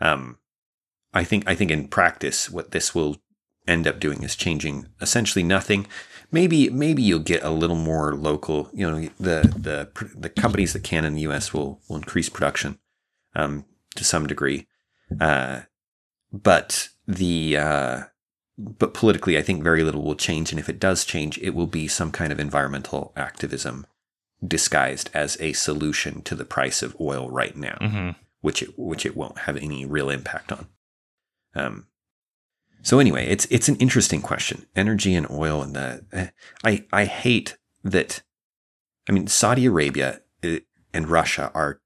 Um, I think I think in practice, what this will end up doing is changing essentially nothing. Maybe maybe you'll get a little more local. You know, the the the companies that can in the U.S. will will increase production um, to some degree, uh, but the uh, but politically, I think very little will change. And if it does change, it will be some kind of environmental activism disguised as a solution to the price of oil right now, Mhm. which it which it won't have any real impact on. Um. So anyway, it's it's an interesting question. Energy and oil, and the eh, I I hate that. I mean, Saudi Arabia eh, and Russia are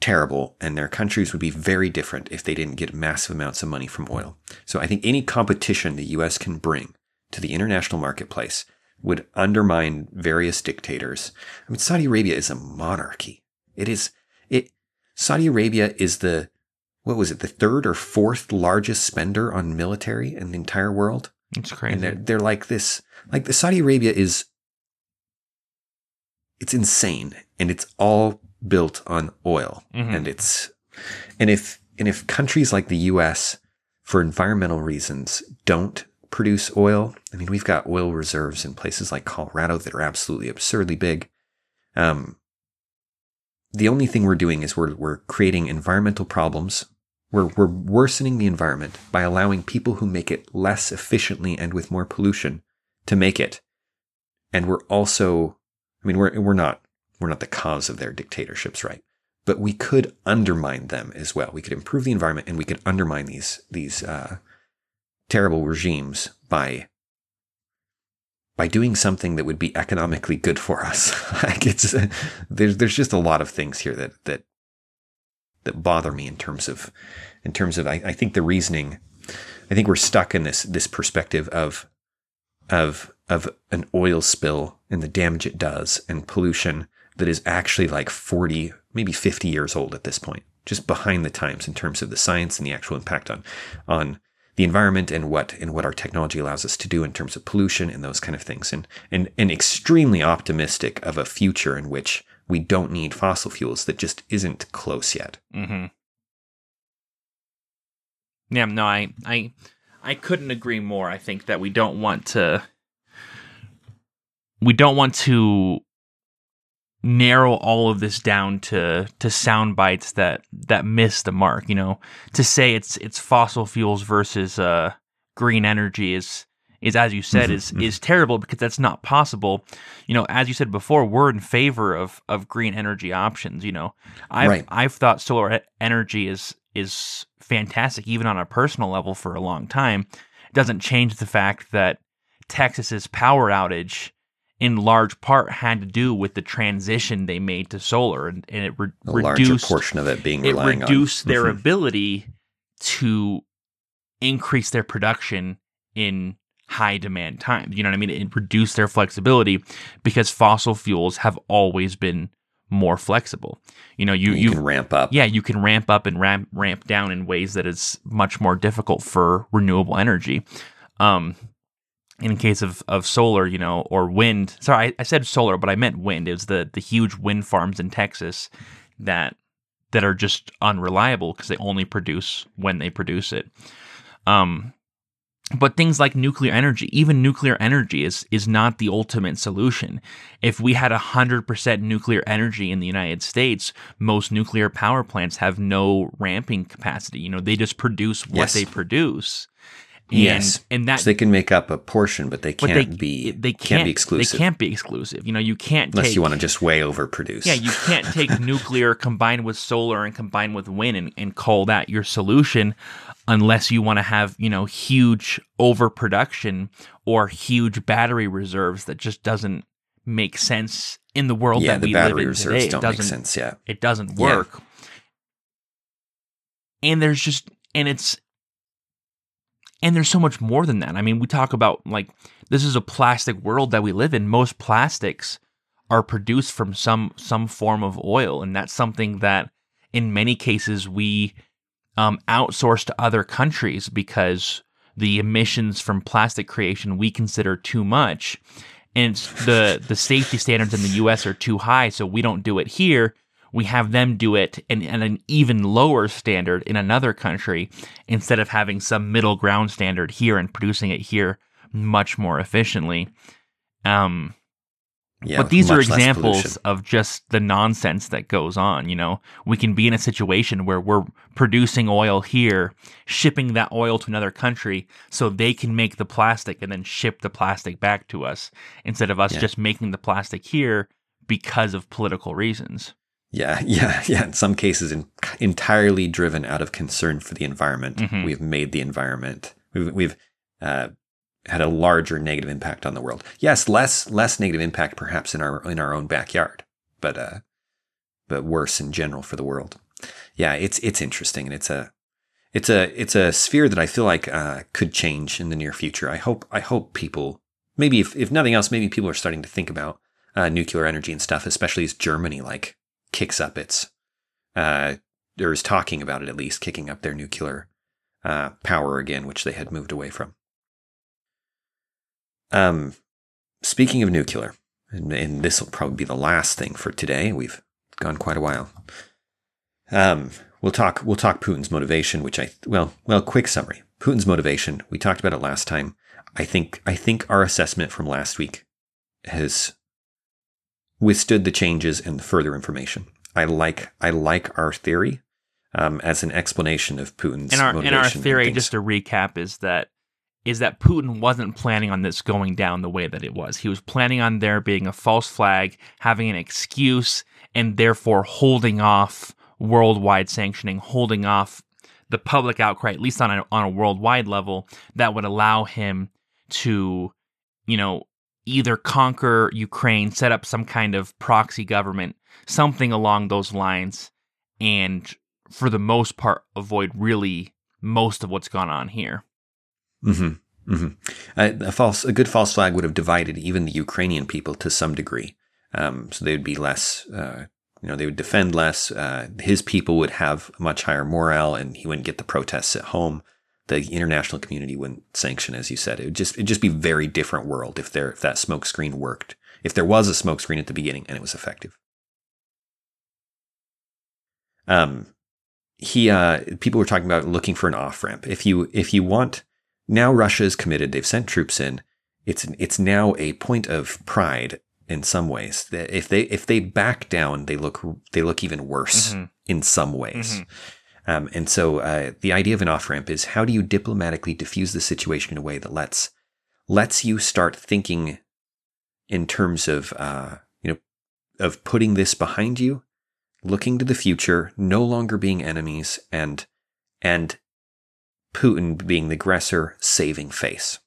terrible, and their countries would be very different if they didn't get massive amounts of money from oil. So I think any competition the US can bring to the international marketplace would undermine various dictators. I mean, Saudi Arabia is a monarchy. It is, it, Saudi Arabia is the, what was it, the third or fourth largest spender on military in the entire world? It's crazy. And they're, they're like this, like the Saudi Arabia is, it's insane and it's all built on oil Mhm. and it's, and if, and if countries like the US for environmental reasons don't produce oil, I mean, we've got oil reserves in places like Colorado that are absolutely absurdly big. Um, the only thing we're doing is we're, we're creating environmental problems. We're, we're worsening the environment by allowing people who make it less efficiently and with more pollution to make it. And we're also, I mean, we're, we're not, we're not the cause of their dictatorships, right? But we could undermine them as well. We could improve the environment and we could undermine these, these, uh, terrible regimes by by doing something that would be economically good for us. like it's there's there's just a lot of things here that that that bother me in terms of in terms of I, I think the reasoning. I think we're stuck in this this perspective of of of an oil spill and the damage it does and pollution that is actually like 40 maybe 50 years old at this point just behind the times in terms of the science and the actual impact on on the environment and what and what our technology allows us to do in terms of pollution and those kind of things and and and extremely optimistic of a future in which we don't need fossil fuels that just isn't close yet. Mm-hmm. Yeah, no, I, I, I couldn't agree more. I think that we don't want to, we don't want to narrow all of this down to to sound bites that that miss the mark. You know, to say it's it's fossil fuels versus uh, green energy is is as you said Mhm, is mhm. is terrible because that's not possible. You know, as you said before, we're in favor of of green energy options. You know, I've Right. I've thought solar energy is is fantastic, even on a personal level, for a long time. It doesn't change the fact that Texas's power outage, in large part, had to do with the transition they made to solar, and, and it re- A larger reduced portion of it being it reduced on their Mhm. ability to increase their production in high demand times. You know what I mean? It reduced their flexibility because fossil fuels have always been more flexible. You know, you you, ramp up. yeah, you can ramp up and ramp ramp down in ways that is much more difficult for renewable energy. Um, in case of, of solar, you know, or wind. Sorry, I, I said solar, but I meant wind. It was the the huge wind farms in Texas that that are just unreliable because they only produce when they produce it. Um, but things like nuclear energy, even nuclear energy is is not the ultimate solution. If we had 100% nuclear energy in the United States, most nuclear power plants have no ramping capacity. You know, they just produce what Yes. they produce. And, yes, and that so they can make up a portion, but they can't they be they can't, can't be exclusive They can't be exclusive. You know, you can't unless take you want to just way overproduce. yeah, you can't take nuclear combined with solar and combined with wind and, and call that your solution unless you want to have, you know, huge overproduction or huge battery reserves that just doesn't make sense in the world yeah, that the we live in today. It doesn't sense. Yeah, it doesn't Yeah. work. And there's just and it's and there's so much more than that. I mean, we talk about like this is a plastic world that we live in. Most plastics are produced from some some form of oil, and that's something that in many cases we um, outsource to other countries because the emissions from plastic creation we consider too much, and the the safety standards in the U.S. are too high, so we don't do it here. We have them do it in, at an even lower standard in another country instead of having some middle ground standard here and producing it here much more efficiently. Um, yeah. but these are examples of just the nonsense that goes on. You know, we can be in a situation where we're producing oil here, shipping that oil to another country so they can make the plastic and then ship the plastic back to us instead of us Yeah. just making the plastic here because of political reasons. Yeah, yeah, yeah. In some cases, in, entirely driven out of concern for the environment. Mhm. We've made the environment. We've, we've uh, had a larger negative impact on the world. Yes, less less negative impact perhaps in our in our own backyard, but uh, but worse in general for the world. Yeah, it's it's interesting, and it's a it's a it's a sphere that I feel like uh, could change in the near future. I hope I hope people maybe if if nothing else, maybe people are starting to think about uh, nuclear energy and stuff, especially as Germany like kicks up its uh, or is talking about it at least, kicking up their nuclear uh, power again, which they had moved away from. Um, speaking of nuclear, and, and this will probably be the last thing for today. We've gone quite a while. Um, we'll talk. We'll talk Putin's motivation, which I well, well, quick summary. Putin's motivation. We talked about it last time. I think. I think our assessment from last week has withstood the changes and further information. I like. I like our theory um, as an explanation of Putin's And our motivation. and our theory, things. just to recap, is that is that Putin wasn't planning on this going down the way that it was. He was planning on there being a false flag, having an excuse, and therefore holding off worldwide sanctioning, holding off the public outcry, at least on a, on a worldwide level, that would allow him to, you know, either conquer Ukraine, set up some kind of proxy government, something along those lines, and for the most part, avoid really most of what's gone on here. Mm-hmm. Mm-hmm. A, a false, a good false flag would have divided even the Ukrainian people to some degree. Um, so they would be less, uh, you know, they would defend less. Uh, his people would have much higher morale, and he wouldn't get the protests at home. The international community wouldn't sanction, as you said. It would just, it'd just be a very different world if there, if that smoke screen worked. If there was a smoke screen at the beginning and it was effective. Um, he, uh, people were talking about looking for an off ramp. If you, if you want now Russia is committed. They've sent troops in. It's it's now a point of pride in some ways. If they if they back down, they look they look even worse Mhm. in some ways. Um, and so uh, the idea of an off ramp is how do you diplomatically diffuse the situation in a way that lets lets you start thinking in terms of uh, you know of putting this behind you, looking to the future, no longer being enemies, and and Putin being the aggressor, saving face.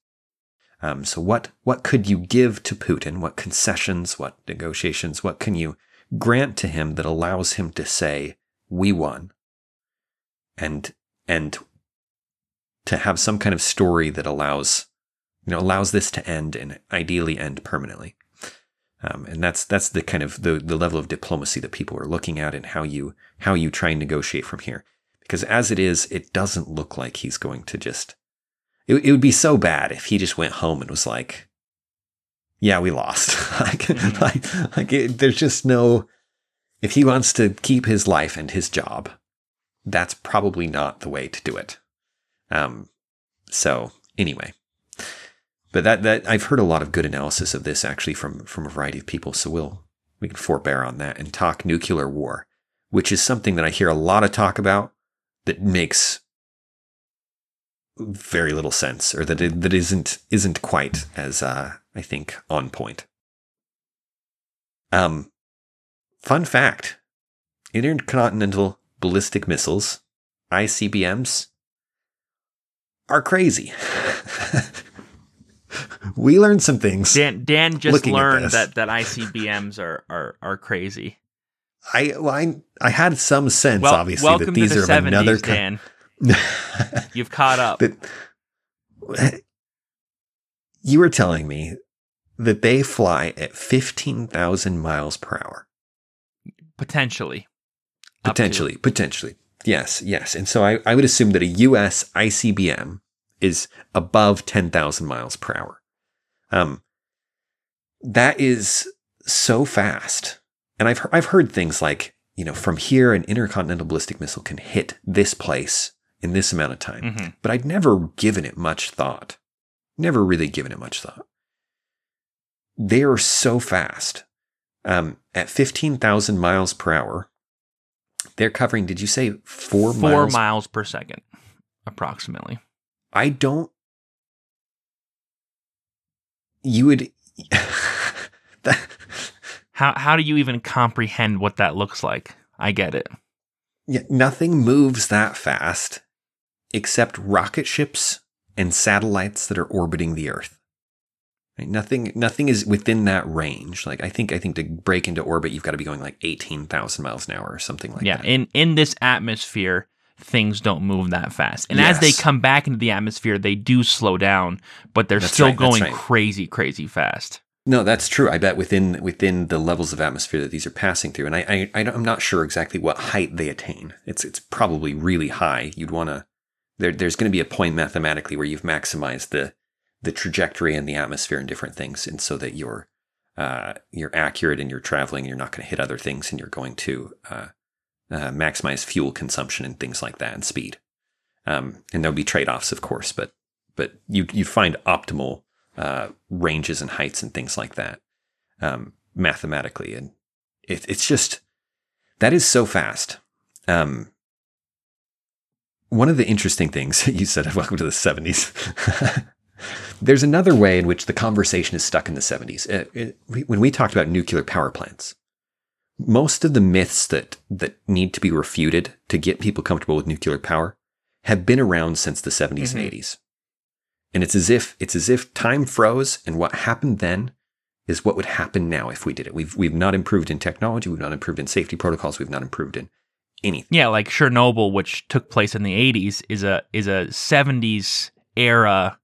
Um, so what what could you give to Putin? What concessions? What negotiations? What can you grant to him that allows him to say we won, and and to have some kind of story that allows you know allows this to end and ideally end permanently. Um, and that's that's the kind of the the level of diplomacy that people are looking at and how you how you try and negotiate from here because as it is, it doesn't look like he's going to just. It, it would be so bad if he just went home and was like, "Yeah, we lost." like, like, like it, there's just no. If he wants to keep his life and his job, that's probably not the way to do it. Um, so anyway, but that that I've heard a lot of good analysis of this actually from from a variety of people. So we'll we can forbear on that and talk nuclear war, which is something that I hear a lot of talk about that makes very little sense, or that it, that isn't isn't quite as uh, I think on point. Um, fun fact: intercontinental ballistic missiles (ICBMs) are crazy. we learned some things. Dan Dan just learned that that ICBMs are are are crazy. I well, I I had some sense well, obviously that these the are 70s, another Dan. You've caught up. But, you were telling me that they fly at 15,000 miles per hour. Potentially. Potentially, potentially. Yes, yes. And so I, I would assume that a US ICBM is above 10,000 miles per hour. Um, that is so fast. And I've, I've heard things like, you know, from here, an intercontinental ballistic missile can hit this place in this amount of time. Mm-hmm. But I'd never given it much thought. Never really given it much thought. They are so fast. Um, at 15,000 miles per hour, they're covering, did you say four, four miles? miles per second, approximately. I don't. You would. that, how how do you even comprehend what that looks like? I get it. Yeah, nothing moves that fast except rocket ships and satellites that are orbiting the Earth. Right? Nothing nothing is within that range. Like I think I think to break into orbit you've got to be going like 18,000 miles an hour or something like yeah, that. Yeah, in in this atmosphere things don't move that fast. And yes. as they come back into the atmosphere, they do slow down, but they're that's still right, going right. crazy, crazy fast. No, that's true. I bet within within the levels of atmosphere that these are passing through, and I, I I'm not sure exactly what height they attain. It's it's probably really high. You'd want to there, there's going to be a point mathematically where you've maximized the the trajectory and the atmosphere and different things, and so that you're uh, you're accurate and you're traveling. And You're not going to hit other things, and you're going to uh, uh, maximize fuel consumption and things like that and speed. Um, and there'll be trade offs, of course, but but you you find optimal uh, ranges and heights and things like that um, mathematically, and it, it's just that is so fast. Um, one of the interesting things you said, welcome to the 70s. There's another way in which the conversation is stuck in the 70s. It, it, when we talked about nuclear power plants, most of the myths that, that need to be refuted to get people comfortable with nuclear power have been around since the 70s mm-hmm. and 80s. And it's as if it's as if time froze and what happened then is what would happen now if we did it. We've we've not improved in technology, we've not improved in safety protocols, we've not improved in anything. Yeah, like Chernobyl, which took place in the 80s, is a is a 70s era,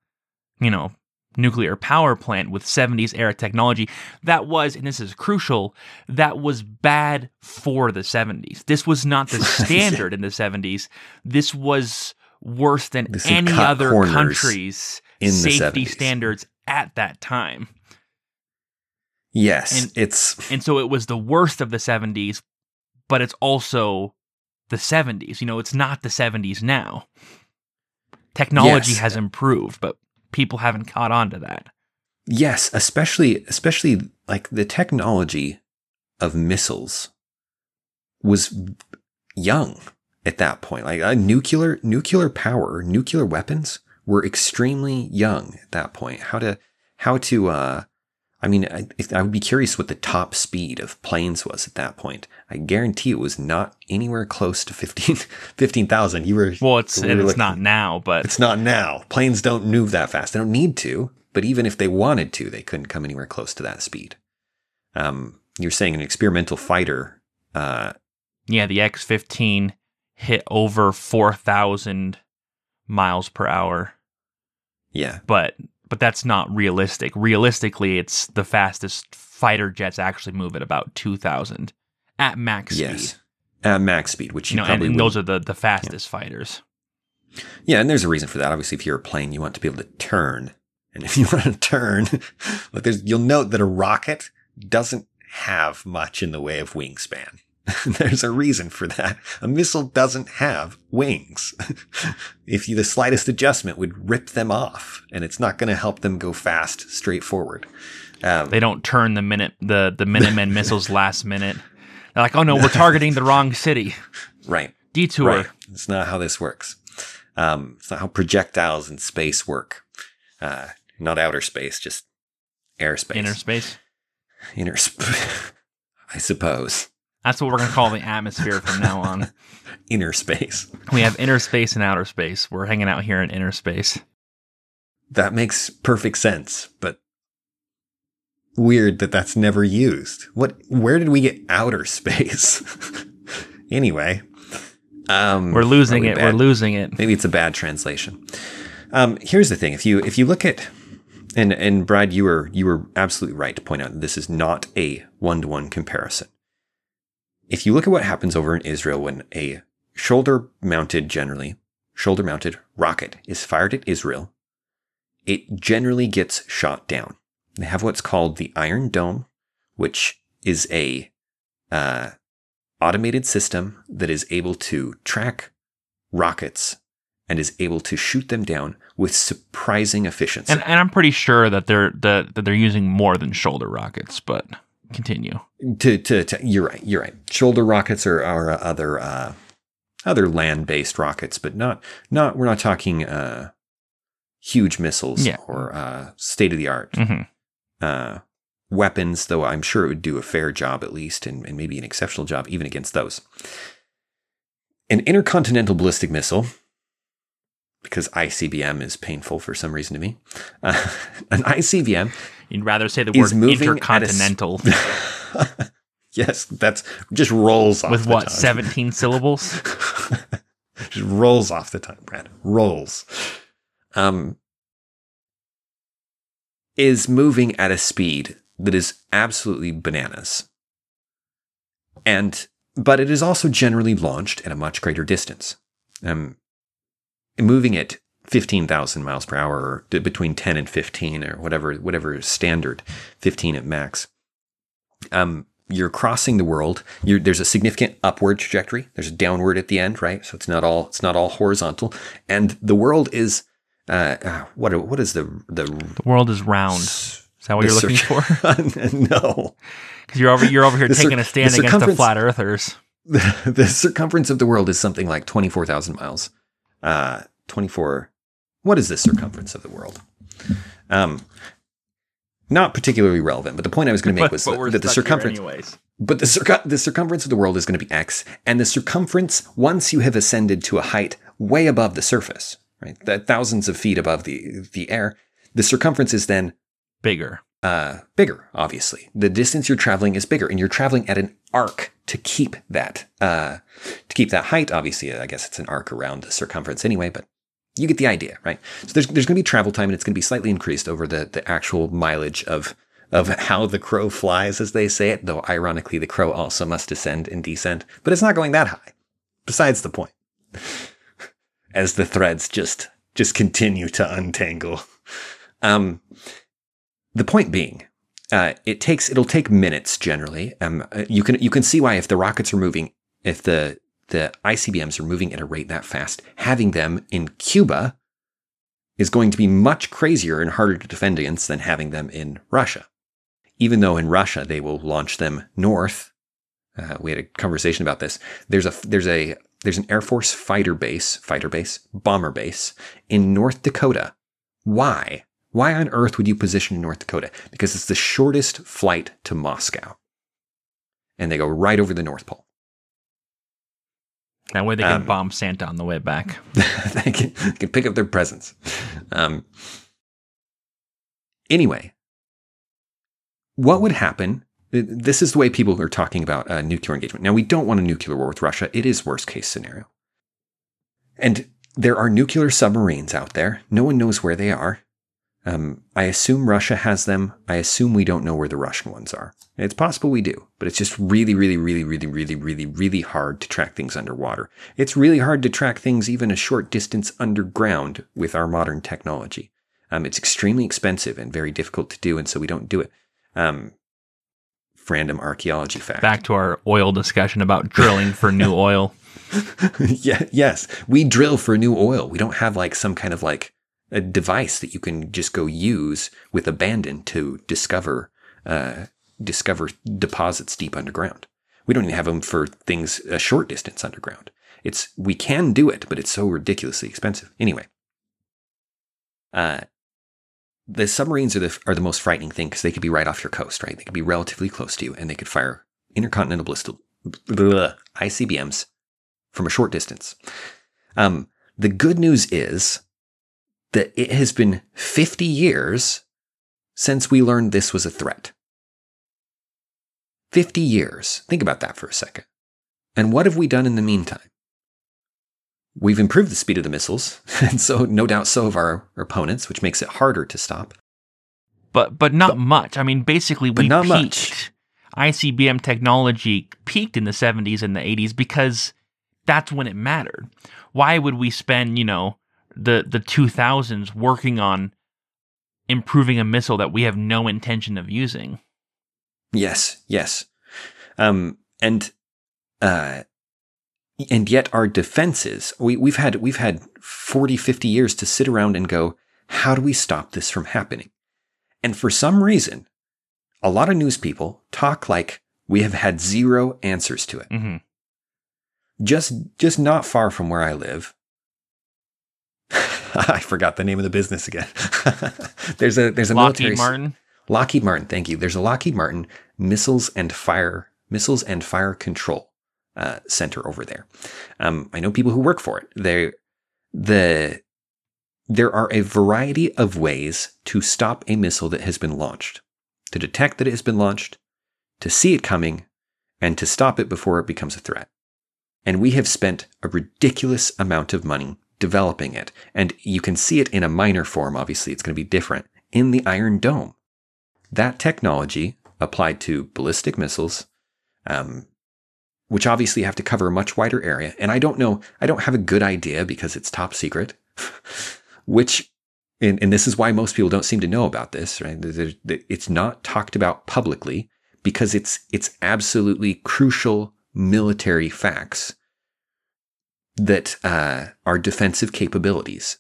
you know, nuclear power plant with 70s era technology that was and this is crucial that was bad for the 70s this was not the standard in the 70s this was worse than this any other country's safety standards at that time yes and, it's and so it was the worst of the 70s but it's also the 70s. You know, it's not the 70s now. Technology yes. has improved, but people haven't caught on to that. Yes, especially especially like the technology of missiles was young at that point. Like uh, nuclear nuclear power, nuclear weapons were extremely young at that point. How to how to uh I mean, I, I, would be curious what the top speed of planes was at that point. I guarantee it was not anywhere close to 15,000. 15, you were well, it's we it's looking, not now, but it's not now. Planes don't move that fast. They don't need to, but even if they wanted to, they couldn't come anywhere close to that speed. Um, you're saying an experimental fighter. Uh, yeah, the X 15 hit over 4,000 miles per hour. Yeah. But but that's not realistic. Realistically, it's the fastest fighter jets actually move at about 2,000 at max yes. speed. At max speed, which you, you know, probably and, and those are the, the fastest yeah. fighters. Yeah, and there's a reason for that. Obviously, if you're a plane, you want to be able to turn. And if you want to turn, like there's, you'll note that a rocket doesn't have much in the way of wingspan. There's a reason for that. A missile doesn't have wings. if you, the slightest adjustment would rip them off, and it's not going to help them go fast straight forward. Um, they don't turn the minute the the Minutemen missiles last minute. They're like, oh no, we're targeting the wrong city. Right. Detour. Right. It's not how this works. Um, it's not how projectiles in space work. Uh, not outer space, just airspace. Inner space. Inner space. I suppose. That's what we're going to call the atmosphere from now on. inner space. We have inner space and outer space. We're hanging out here in inner space. That makes perfect sense, but weird that that's never used. What? Where did we get outer space? anyway, um, we're losing it. Bad. We're losing it. Maybe it's a bad translation. Um, here's the thing: if you if you look at and and Brad, you were you were absolutely right to point out this is not a one to one comparison. If you look at what happens over in Israel when a shoulder mounted, generally shoulder mounted rocket is fired at Israel, it generally gets shot down. They have what's called the Iron Dome, which is a uh, automated system that is able to track rockets and is able to shoot them down with surprising efficiency. And, and I'm pretty sure that they're that, that they're using more than shoulder rockets, but continue. To, to, to you're right. You're right. Shoulder rockets are, are uh, other uh, other land based rockets, but not not we're not talking uh, huge missiles yeah. or uh, state of the art. Mm-hmm. Uh, weapons, though I'm sure it would do a fair job at least, and, and maybe an exceptional job even against those. An intercontinental ballistic missile, because ICBM is painful for some reason to me. Uh, an ICBM. You'd rather say the word intercontinental. yes, that's just rolls off with what seventeen syllables. just rolls off the tongue, Brad. Rolls. Um, is moving at a speed that is absolutely bananas. And, but it is also generally launched at a much greater distance. Um, moving at 15,000 miles per hour or between 10 and 15 or whatever, whatever standard, 15 at max. Um, you're crossing the world. You're, there's a significant upward trajectory. There's a downward at the end, right? So it's not all it's not all horizontal. And the world is uh, uh what what is the the the world is round. Is that what you're looking for? no, because you're over you're over here the taking cir- a stand the against the flat earthers. The, the, circumference of the world is something like twenty four thousand miles. Uh, twenty four. What is the circumference of the world? Um, not particularly relevant, but the point I was going to make was that, that the circumference. But the, circ- the circumference of the world is going to be x, and the circumference once you have ascended to a height way above the surface, right, that thousands of feet above the the air, the circumference is then bigger. Uh, bigger, obviously. The distance you're traveling is bigger, and you're traveling at an arc to keep that uh, to keep that height. Obviously, I guess it's an arc around the circumference anyway, but you get the idea, right? So there's there's going to be travel time, and it's going to be slightly increased over the the actual mileage of of how the crow flies, as they say it. Though ironically, the crow also must descend and descend, but it's not going that high. Besides the point, as the threads just just continue to untangle. Um, the point being, uh, it takes it'll take minutes generally. Um, uh, you can you can see why if the rockets are moving, if the the ICBMs are moving at a rate that fast, having them in Cuba is going to be much crazier and harder to defend against than having them in Russia. Even though in Russia they will launch them north. Uh, we had a conversation about this. There's a there's a there's an Air Force fighter base, fighter base, bomber base in North Dakota. Why? Why on earth would you position in North Dakota? Because it's the shortest flight to Moscow. And they go right over the North Pole. That way they can um, bomb Santa on the way back. they, can, they, can, pick up their presents. Um, anyway, what would happen? This is the way people are talking about uh, nuclear engagement. Now, we don't want a nuclear war with Russia. It is worst case scenario. And there are nuclear submarines out there. No one knows where they are. Um, I assume Russia has them. I assume we don't know where the Russian ones are. It's possible we do, but it's just really, really, really, really, really, really, really hard to track things underwater. It's really hard to track things even a short distance underground with our modern technology. Um, it's extremely expensive and very difficult to do, and so we don't do it. Um, random archaeology fact. Back to our oil discussion about drilling for new oil. yeah, yes, we drill for new oil. We don't have like some kind of like a device that you can just go use with abandon to discover uh, discover deposits deep underground. We don't even have them for things a short distance underground. It's we can do it, but it's so ridiculously expensive. Anyway, uh, the submarines are the are the most frightening thing because they could be right off your coast, right? They could be relatively close to you, and they could fire intercontinental ballistic ICBMs from a short distance. Um, the good news is that it has been 50 years since we learned this was a threat. 50 years. Think about that for a second. And what have we done in the meantime? We've improved the speed of the missiles, and so no doubt so have our opponents, which makes it harder to stop. But but not but, much. I mean, basically, we not peaked. Much. ICBM technology peaked in the 70s and the 80s because that's when it mattered. Why would we spend, you know, the the 2000s working on improving a missile that we have no intention of using? Yes, yes. Um, and uh, and yet our defenses, we, we've had we've had 40, 50 years to sit around and go, how do we stop this from happening? And for some reason, a lot of news people talk like we have had zero answers to it. Mm-hmm. Just just not far from where I live. I forgot the name of the business again. there's a there's a Lockheed military Martin. Lockheed Martin, thank you. There's a Lockheed Martin missiles and fire missiles and fire control uh, center over there. Um, I know people who work for it. They the there are a variety of ways to stop a missile that has been launched, to detect that it has been launched, to see it coming, and to stop it before it becomes a threat. And we have spent a ridiculous amount of money developing it. And you can see it in a minor form. Obviously, it's going to be different in the Iron Dome. That technology applied to ballistic missiles, um, which obviously have to cover a much wider area. And I don't know, I don't have a good idea because it's top secret, which, and, and, this is why most people don't seem to know about this, right? It's not talked about publicly because it's, it's absolutely crucial military facts that uh, are defensive capabilities.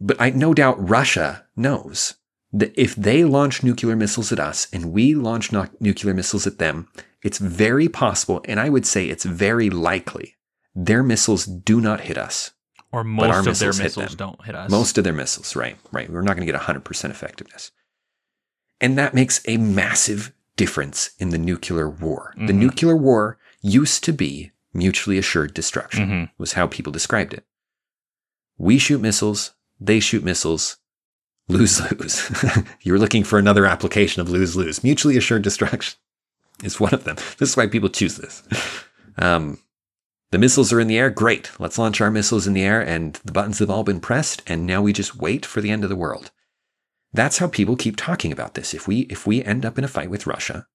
But I no doubt Russia knows that if they launch nuclear missiles at us and we launch no- nuclear missiles at them, it's very possible, and I would say it's very likely, their missiles do not hit us. Or most of their missiles hit don't hit us. Most of their missiles, right, right. We're not going to get 100% effectiveness. And that makes a massive difference in the nuclear war. Mm-hmm. The nuclear war used to be mutually assured destruction, mm-hmm. was how people described it. We shoot missiles, they shoot missiles, lose lose. You're looking for another application of lose lose. Mutually assured destruction is one of them. This is why people choose this. Um, the missiles are in the air. Great. Let's launch our missiles in the air. And the buttons have all been pressed. And now we just wait for the end of the world. That's how people keep talking about this. If we, if we end up in a fight with Russia,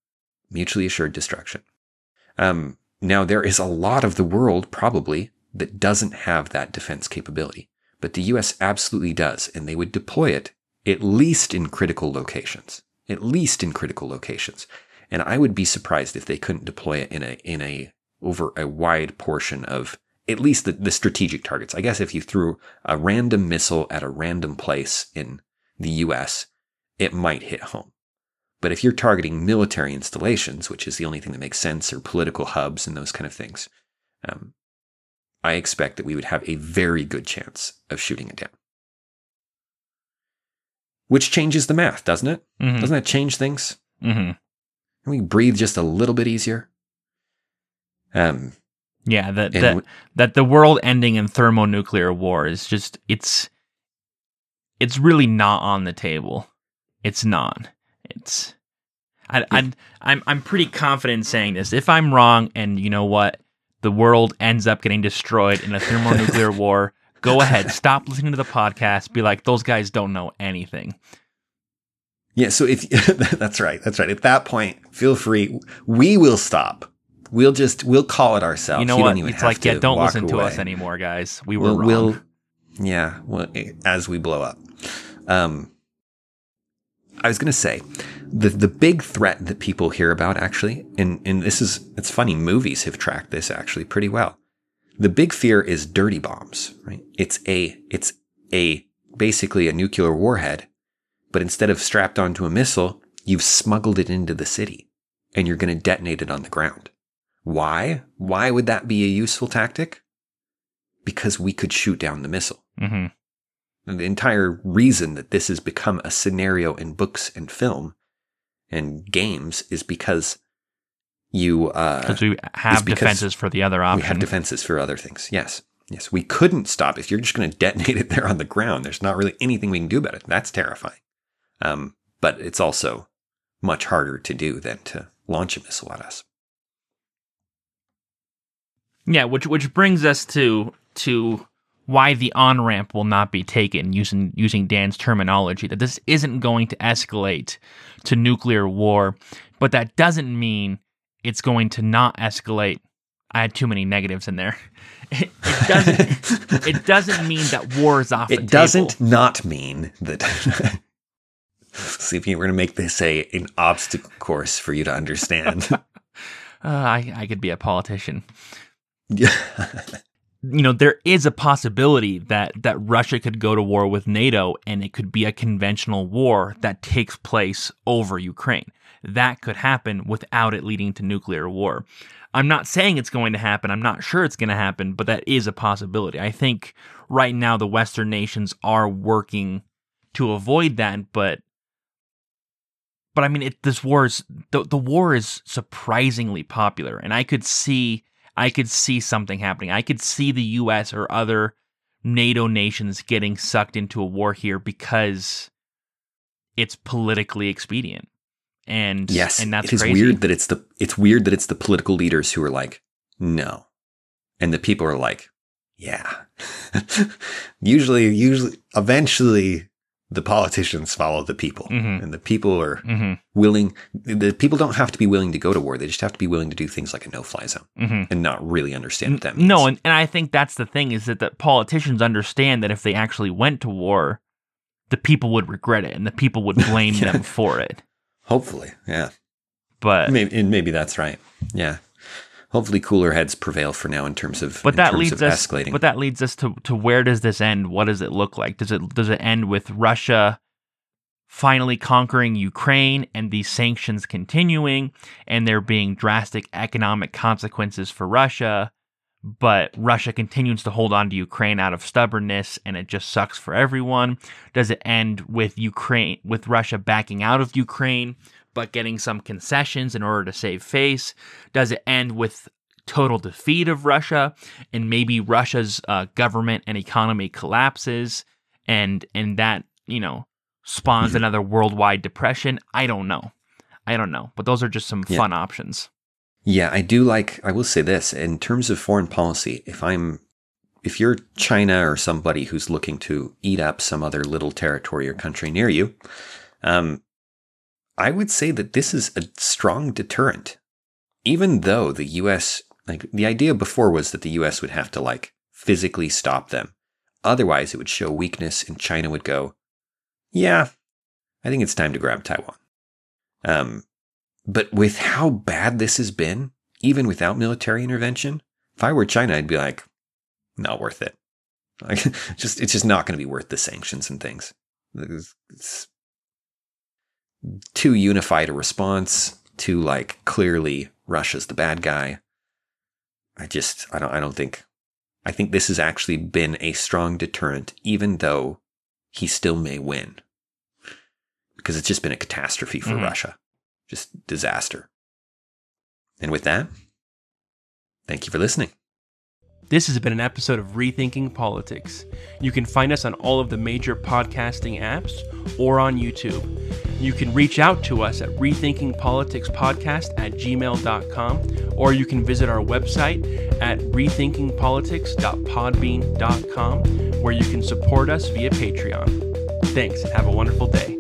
mutually assured destruction. Um, now there is a lot of the world probably that doesn't have that defense capability, but the US absolutely does. And they would deploy it at least in critical locations, at least in critical locations. And I would be surprised if they couldn't deploy it in a, in a, over a wide portion of at least the, the strategic targets. I guess if you threw a random missile at a random place in the US, it might hit home. But if you're targeting military installations, which is the only thing that makes sense, or political hubs and those kind of things, um, I expect that we would have a very good chance of shooting it down which changes the math, doesn't it? Mm-hmm. Doesn't that change things? Mm-hmm. Can we breathe just a little bit easier? Um, yeah, that that, w- that the world ending in thermonuclear war is just it's it's really not on the table. It's not. It's I. I I'm I'm pretty confident in saying this. If I'm wrong, and you know what, the world ends up getting destroyed in a thermonuclear war, Go ahead, stop listening to the podcast. Be like, those guys don't know anything. Yeah, so if that's right, that's right. At that point, feel free. We will stop. We'll just we'll call it ourselves. You know you what? it's like, yeah, don't listen away. to us anymore, guys. We were we'll, wrong. We'll, yeah, well, as we blow up. Um, I was going to say the the big threat that people hear about actually, and and this is it's funny. Movies have tracked this actually pretty well. The big fear is dirty bombs. Right? It's a it's a basically a nuclear warhead, but instead of strapped onto a missile, you've smuggled it into the city, and you're going to detonate it on the ground. Why? Why would that be a useful tactic? Because we could shoot down the missile. Mm-hmm. And the entire reason that this has become a scenario in books and film and games is because you uh Because we have because defenses for the other option. we have defenses for other things. Yes. Yes. We couldn't stop if you're just going to detonate it there on the ground. There's not really anything we can do about it. That's terrifying. Um, but it's also much harder to do than to launch a missile at us. Yeah, which which brings us to to why the on ramp will not be taken using using Dan's terminology that this isn't going to escalate to nuclear war, but that doesn't mean it's going to not escalate. I had too many negatives in there. It, it doesn't. it doesn't mean that war is off. the It doesn't not mean that. See if you we're going to make this a an obstacle course for you to understand. Uh, I I could be a politician. yeah. You know there is a possibility that that Russia could go to war with NATO and it could be a conventional war that takes place over Ukraine. That could happen without it leading to nuclear war. I'm not saying it's going to happen. I'm not sure it's going to happen, but that is a possibility. I think right now the western nations are working to avoid that, but but I mean it, this war is the the war is surprisingly popular and I could see I could see something happening. I could see the US or other NATO nations getting sucked into a war here because it's politically expedient. And Yes, and that's it is crazy. weird that it's the it's weird that it's the political leaders who are like, no, and the people are like, yeah. usually, usually, eventually, the politicians follow the people, Mhm. and the people are Mhm, willing. The people don't have to be willing to go to war; they just have to be willing to do things like a no-fly zone mhm. and not really understand what that means. No, and, and I think that's the thing is that the politicians understand that if they actually went to war, the people would regret it and the people would blame Yeah. them for it. hopefully, yeah, But maybe, and maybe that's right. Yeah, hopefully, cooler heads prevail for now in terms of but that leads of us escalating. but that leads us to to where does this end? What does it look like? Does it does it end with russia finally conquering ukraine and these sanctions continuing and there being drastic economic consequences for russia but russia continues to hold on to ukraine out of stubbornness and it just sucks for everyone? Does it end with ukraine with russia backing out of ukraine but getting some concessions in order to save face? Does it end with total defeat of Russia and maybe Russia's uh, government and economy collapses and and that you know spawns another worldwide depression? I don't know. I don't know. But those are just some Yeah. fun options. Yeah, I do like, I will say this in terms of foreign policy, if I'm, if you're China or somebody who's looking to eat up some other little territory or country near you, um, I would say that this is a strong deterrent. Even though the US, like the idea before was that the US would have to like physically stop them. Otherwise, it would show weakness and China would go, yeah, I think it's time to grab Taiwan. Um, but with how bad this has been, even without military intervention, if I were China, I'd be like, not worth it. Like, just it's just not going to be worth the sanctions and things. It's, it's too unified a response. Too like clearly Russia's the bad guy. I just I don't I don't think I think this has actually been a strong deterrent, even though he still may win, because it's just been a catastrophe for Mhm. Russia just disaster. And with that, thank you for listening. This has been an episode of Rethinking Politics. You can find us on all of the major podcasting apps or on YouTube. You can reach out to us at rethinkingpoliticspodcast at gmail.com or you can visit our website at rethinkingpolitics.podbean.com where you can support us via Patreon. Thanks and have a wonderful day.